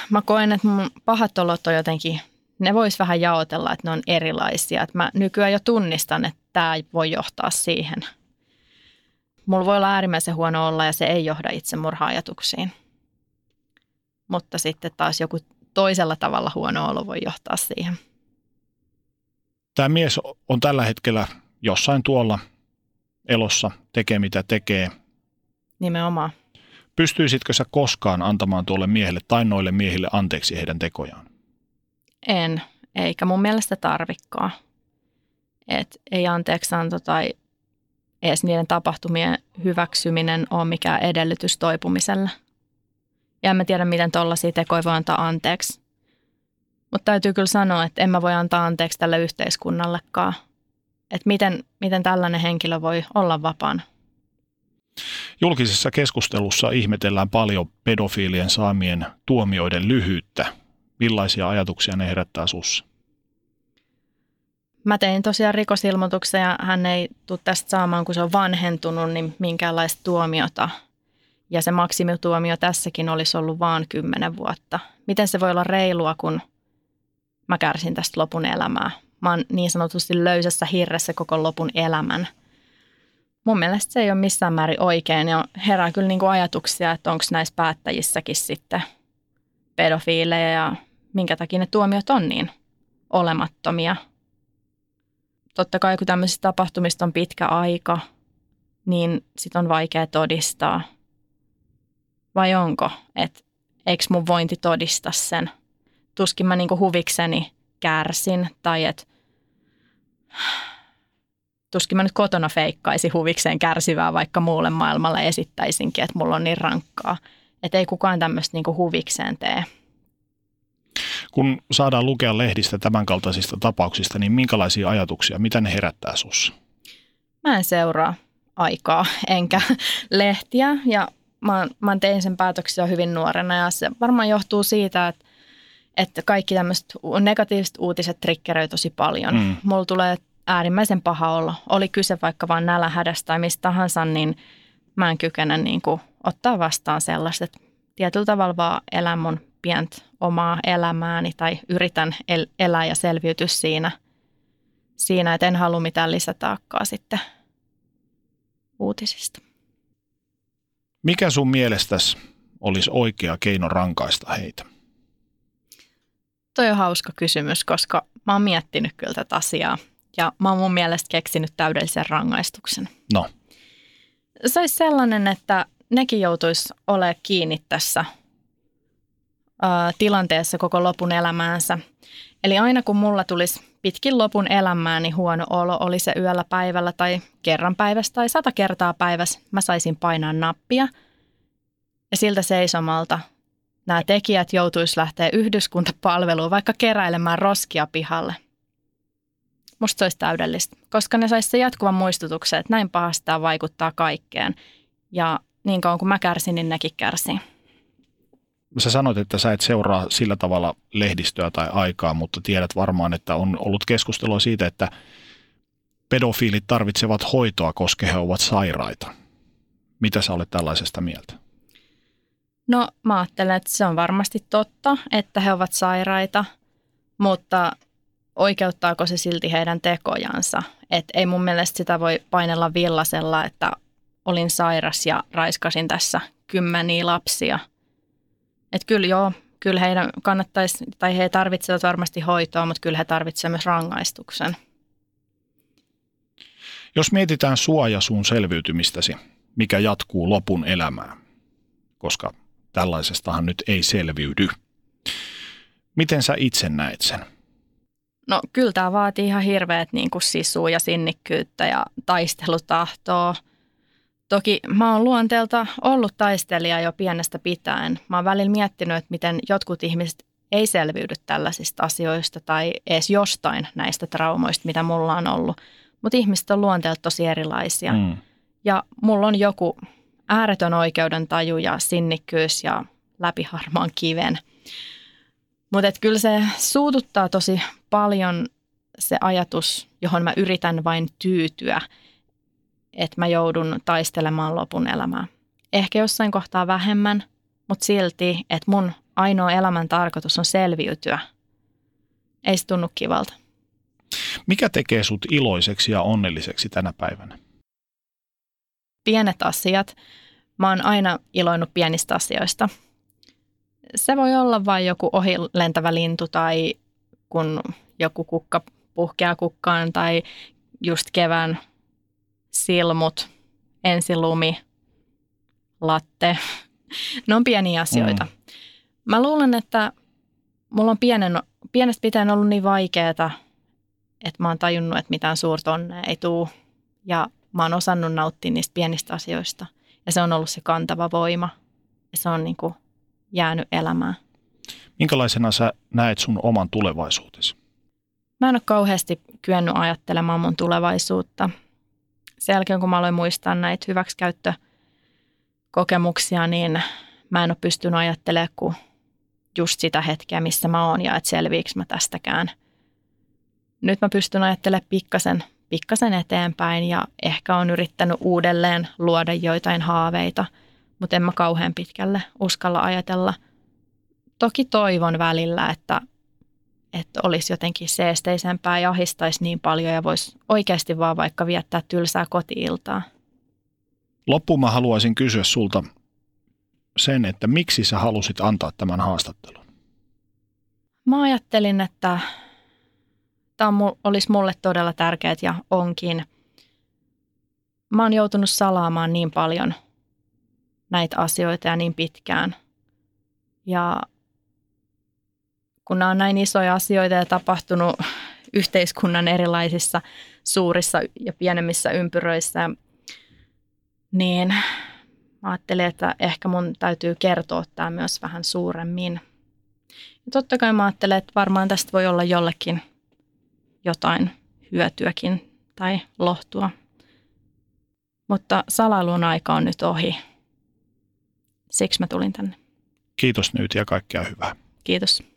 mä koen, että mun pahat olot on jotenkin ne vois vähän jaotella, että ne on erilaisia. Että mä nykyään jo tunnistan, että tämä voi johtaa siihen. Mulla voi olla äärimmäisen huono olla ja se ei johda itsemurha-ajatuksiin. Mutta sitten taas joku toisella tavalla huono olo voi johtaa siihen. Tämä mies on tällä hetkellä jossain tuolla elossa, tekee mitä tekee. Nimenomaan. Pystyisitkö sä koskaan antamaan tuolle miehelle tai noille miehille anteeksi heidän tekojaan? En, eikä mun mielestä tarvikkaa. Et ei anteeksianto tai edes niiden tapahtumien hyväksyminen ole mikään edellytys toipumiselle. Ja en mä tiedä, miten tuollaisia tekoja voi antaa anteeksi. Mutta täytyy kyllä sanoa, että en mä voi antaa anteeksi tälle yhteiskunnallekaan. Että miten, miten tällainen henkilö voi olla vapaana. Julkisessa keskustelussa ihmetellään paljon pedofiilien saamien tuomioiden lyhyyttä Millaisia ajatuksia ne herättää sussa? Mä tein tosiaan rikosilmoituksen ja hän ei tule tästä saamaan, kun se on vanhentunut, niin minkäänlaista tuomiota. Ja se maksimituomio tässäkin olisi ollut vaan kymmenen vuotta. Miten se voi olla reilua, kun mä kärsin tästä lopun elämää? Mä oon niin sanotusti löysässä hirressä koko lopun elämän. Mun mielestä se ei ole missään määrin oikein ja herää kyllä niin kuin ajatuksia, että onko näissä päättäjissäkin sitten pedofiileja ja minkä takia ne tuomiot on niin olemattomia – totta kai kun tämmöisistä tapahtumista on pitkä aika, niin sit on vaikea todistaa. Vai onko, että eikö mun vointi todista sen? Tuskin mä niinku huvikseni kärsin tai että tuskin mä nyt kotona feikkaisi huvikseen kärsivää, vaikka muulle maailmalle esittäisinkin, että mulla on niin rankkaa. Että ei kukaan tämmöistä niinku huvikseen tee. Kun saadaan lukea lehdistä tämänkaltaisista tapauksista, niin minkälaisia ajatuksia, mitä ne herättää sussa? Mä en seuraa aikaa enkä lehtiä ja mä, mä tein sen päätöksiä hyvin nuorena ja se varmaan johtuu siitä, että, että kaikki tämmöiset negatiiviset uutiset triggeröi tosi paljon. Mm. Mulla tulee äärimmäisen paha olla. Oli kyse vaikka vain nälähädästä tai mistä tahansa, niin mä en kykene niin kuin ottaa vastaan sellaista, että tietyllä tavalla vaan elän mun pientä omaa elämääni tai yritän el- elää ja selviytyä siinä, siinä, että en halua mitään lisätaakkaa sitten uutisista. Mikä sun mielestäsi olisi oikea keino rankaista heitä? Toi on hauska kysymys, koska mä oon miettinyt kyllä tätä asiaa ja mä oon mun mielestä keksinyt täydellisen rangaistuksen. No. Se olisi sellainen, että nekin joutuisi olemaan kiinni tässä – tilanteessa koko lopun elämäänsä. Eli aina kun mulla tulisi pitkin lopun elämääni huono olo, oli se yöllä päivällä tai kerran päivässä tai sata kertaa päivässä, mä saisin painaa nappia. Ja siltä seisomalta nämä tekijät joutuisi lähteä yhdyskuntapalveluun vaikka keräilemään roskia pihalle. Musta se olisi täydellistä, koska ne saisi se jatkuvan muistutuksen, että näin pahasti tämä vaikuttaa kaikkeen. Ja niin kauan kuin mä kärsin, niin nekin kärsii sä sanoit, että sä et seuraa sillä tavalla lehdistöä tai aikaa, mutta tiedät varmaan, että on ollut keskustelua siitä, että pedofiilit tarvitsevat hoitoa, koska he ovat sairaita. Mitä sä olet tällaisesta mieltä? No mä ajattelen, että se on varmasti totta, että he ovat sairaita, mutta oikeuttaako se silti heidän tekojansa? Et ei mun mielestä sitä voi painella villasella, että olin sairas ja raiskasin tässä kymmeniä lapsia – että kyllä joo, kyllä heidän kannattaisi, tai he tarvitsevat varmasti hoitoa, mutta kyllä he tarvitsevat myös rangaistuksen. Jos mietitään sua ja sun selviytymistäsi, mikä jatkuu lopun elämää, koska tällaisestahan nyt ei selviydy. Miten sä itse näet sen? No kyllä tämä vaatii ihan hirveät niin kuin sisua ja sinnikkyyttä ja taistelutahtoa – Toki mä oon luonteelta ollut taistelija jo pienestä pitäen. Mä oon välillä miettinyt, että miten jotkut ihmiset ei selviydy tällaisista asioista tai edes jostain näistä traumoista, mitä mulla on ollut. Mutta ihmiset on luonteelta tosi erilaisia. Mm. Ja mulla on joku ääretön oikeudentaju ja sinnikkyys ja läpiharmaan kiven. Mutta kyllä se suututtaa tosi paljon se ajatus, johon mä yritän vain tyytyä – että mä joudun taistelemaan lopun elämää. Ehkä jossain kohtaa vähemmän, mutta silti, että mun ainoa elämän tarkoitus on selviytyä. Ei se tunnu kivalta. Mikä tekee sut iloiseksi ja onnelliseksi tänä päivänä? Pienet asiat. Mä oon aina iloinut pienistä asioista. Se voi olla vain joku ohi lentävä lintu tai kun joku kukka puhkeaa kukkaan tai just kevään silmut, ensilumi, latte. Ne on pieniä asioita. Mm. Mä luulen, että mulla on pienen, pienestä pitäen ollut niin vaikeaa, että mä oon tajunnut, että mitään suurta onnea ei tule. Ja mä oon osannut nauttia niistä pienistä asioista. Ja se on ollut se kantava voima. Ja se on niin kuin jäänyt elämään. Minkälaisena sä näet sun oman tulevaisuutesi? Mä en ole kauheasti kyennyt ajattelemaan mun tulevaisuutta – sen jälkeen, kun mä aloin muistaa näitä hyväksikäyttökokemuksia, niin mä en ole pystynyt ajattelemaan kuin just sitä hetkeä, missä mä oon ja että selviinkö mä tästäkään. Nyt mä pystyn ajattelemaan pikkasen, pikkasen eteenpäin ja ehkä on yrittänyt uudelleen luoda joitain haaveita, mutta en mä kauhean pitkälle uskalla ajatella. Toki toivon välillä, että, että olisi jotenkin seesteisempää ja ahistaisi niin paljon ja voisi oikeasti vaan vaikka viettää tylsää kotiiltaa. Loppuun mä haluaisin kysyä sulta sen, että miksi sä halusit antaa tämän haastattelun? Mä ajattelin, että tämä olisi mulle todella tärkeät ja onkin. Mä oon joutunut salaamaan niin paljon näitä asioita ja niin pitkään. Ja kun nämä on näin isoja asioita ja tapahtunut yhteiskunnan erilaisissa suurissa ja pienemmissä ympyröissä, niin mä ajattelin, että ehkä mun täytyy kertoa tämä myös vähän suuremmin. Ja totta kai mä ajattelen, että varmaan tästä voi olla jollekin jotain hyötyäkin tai lohtua. Mutta salailun aika on nyt ohi. Siksi mä tulin tänne. Kiitos nyt ja kaikkea hyvää. Kiitos.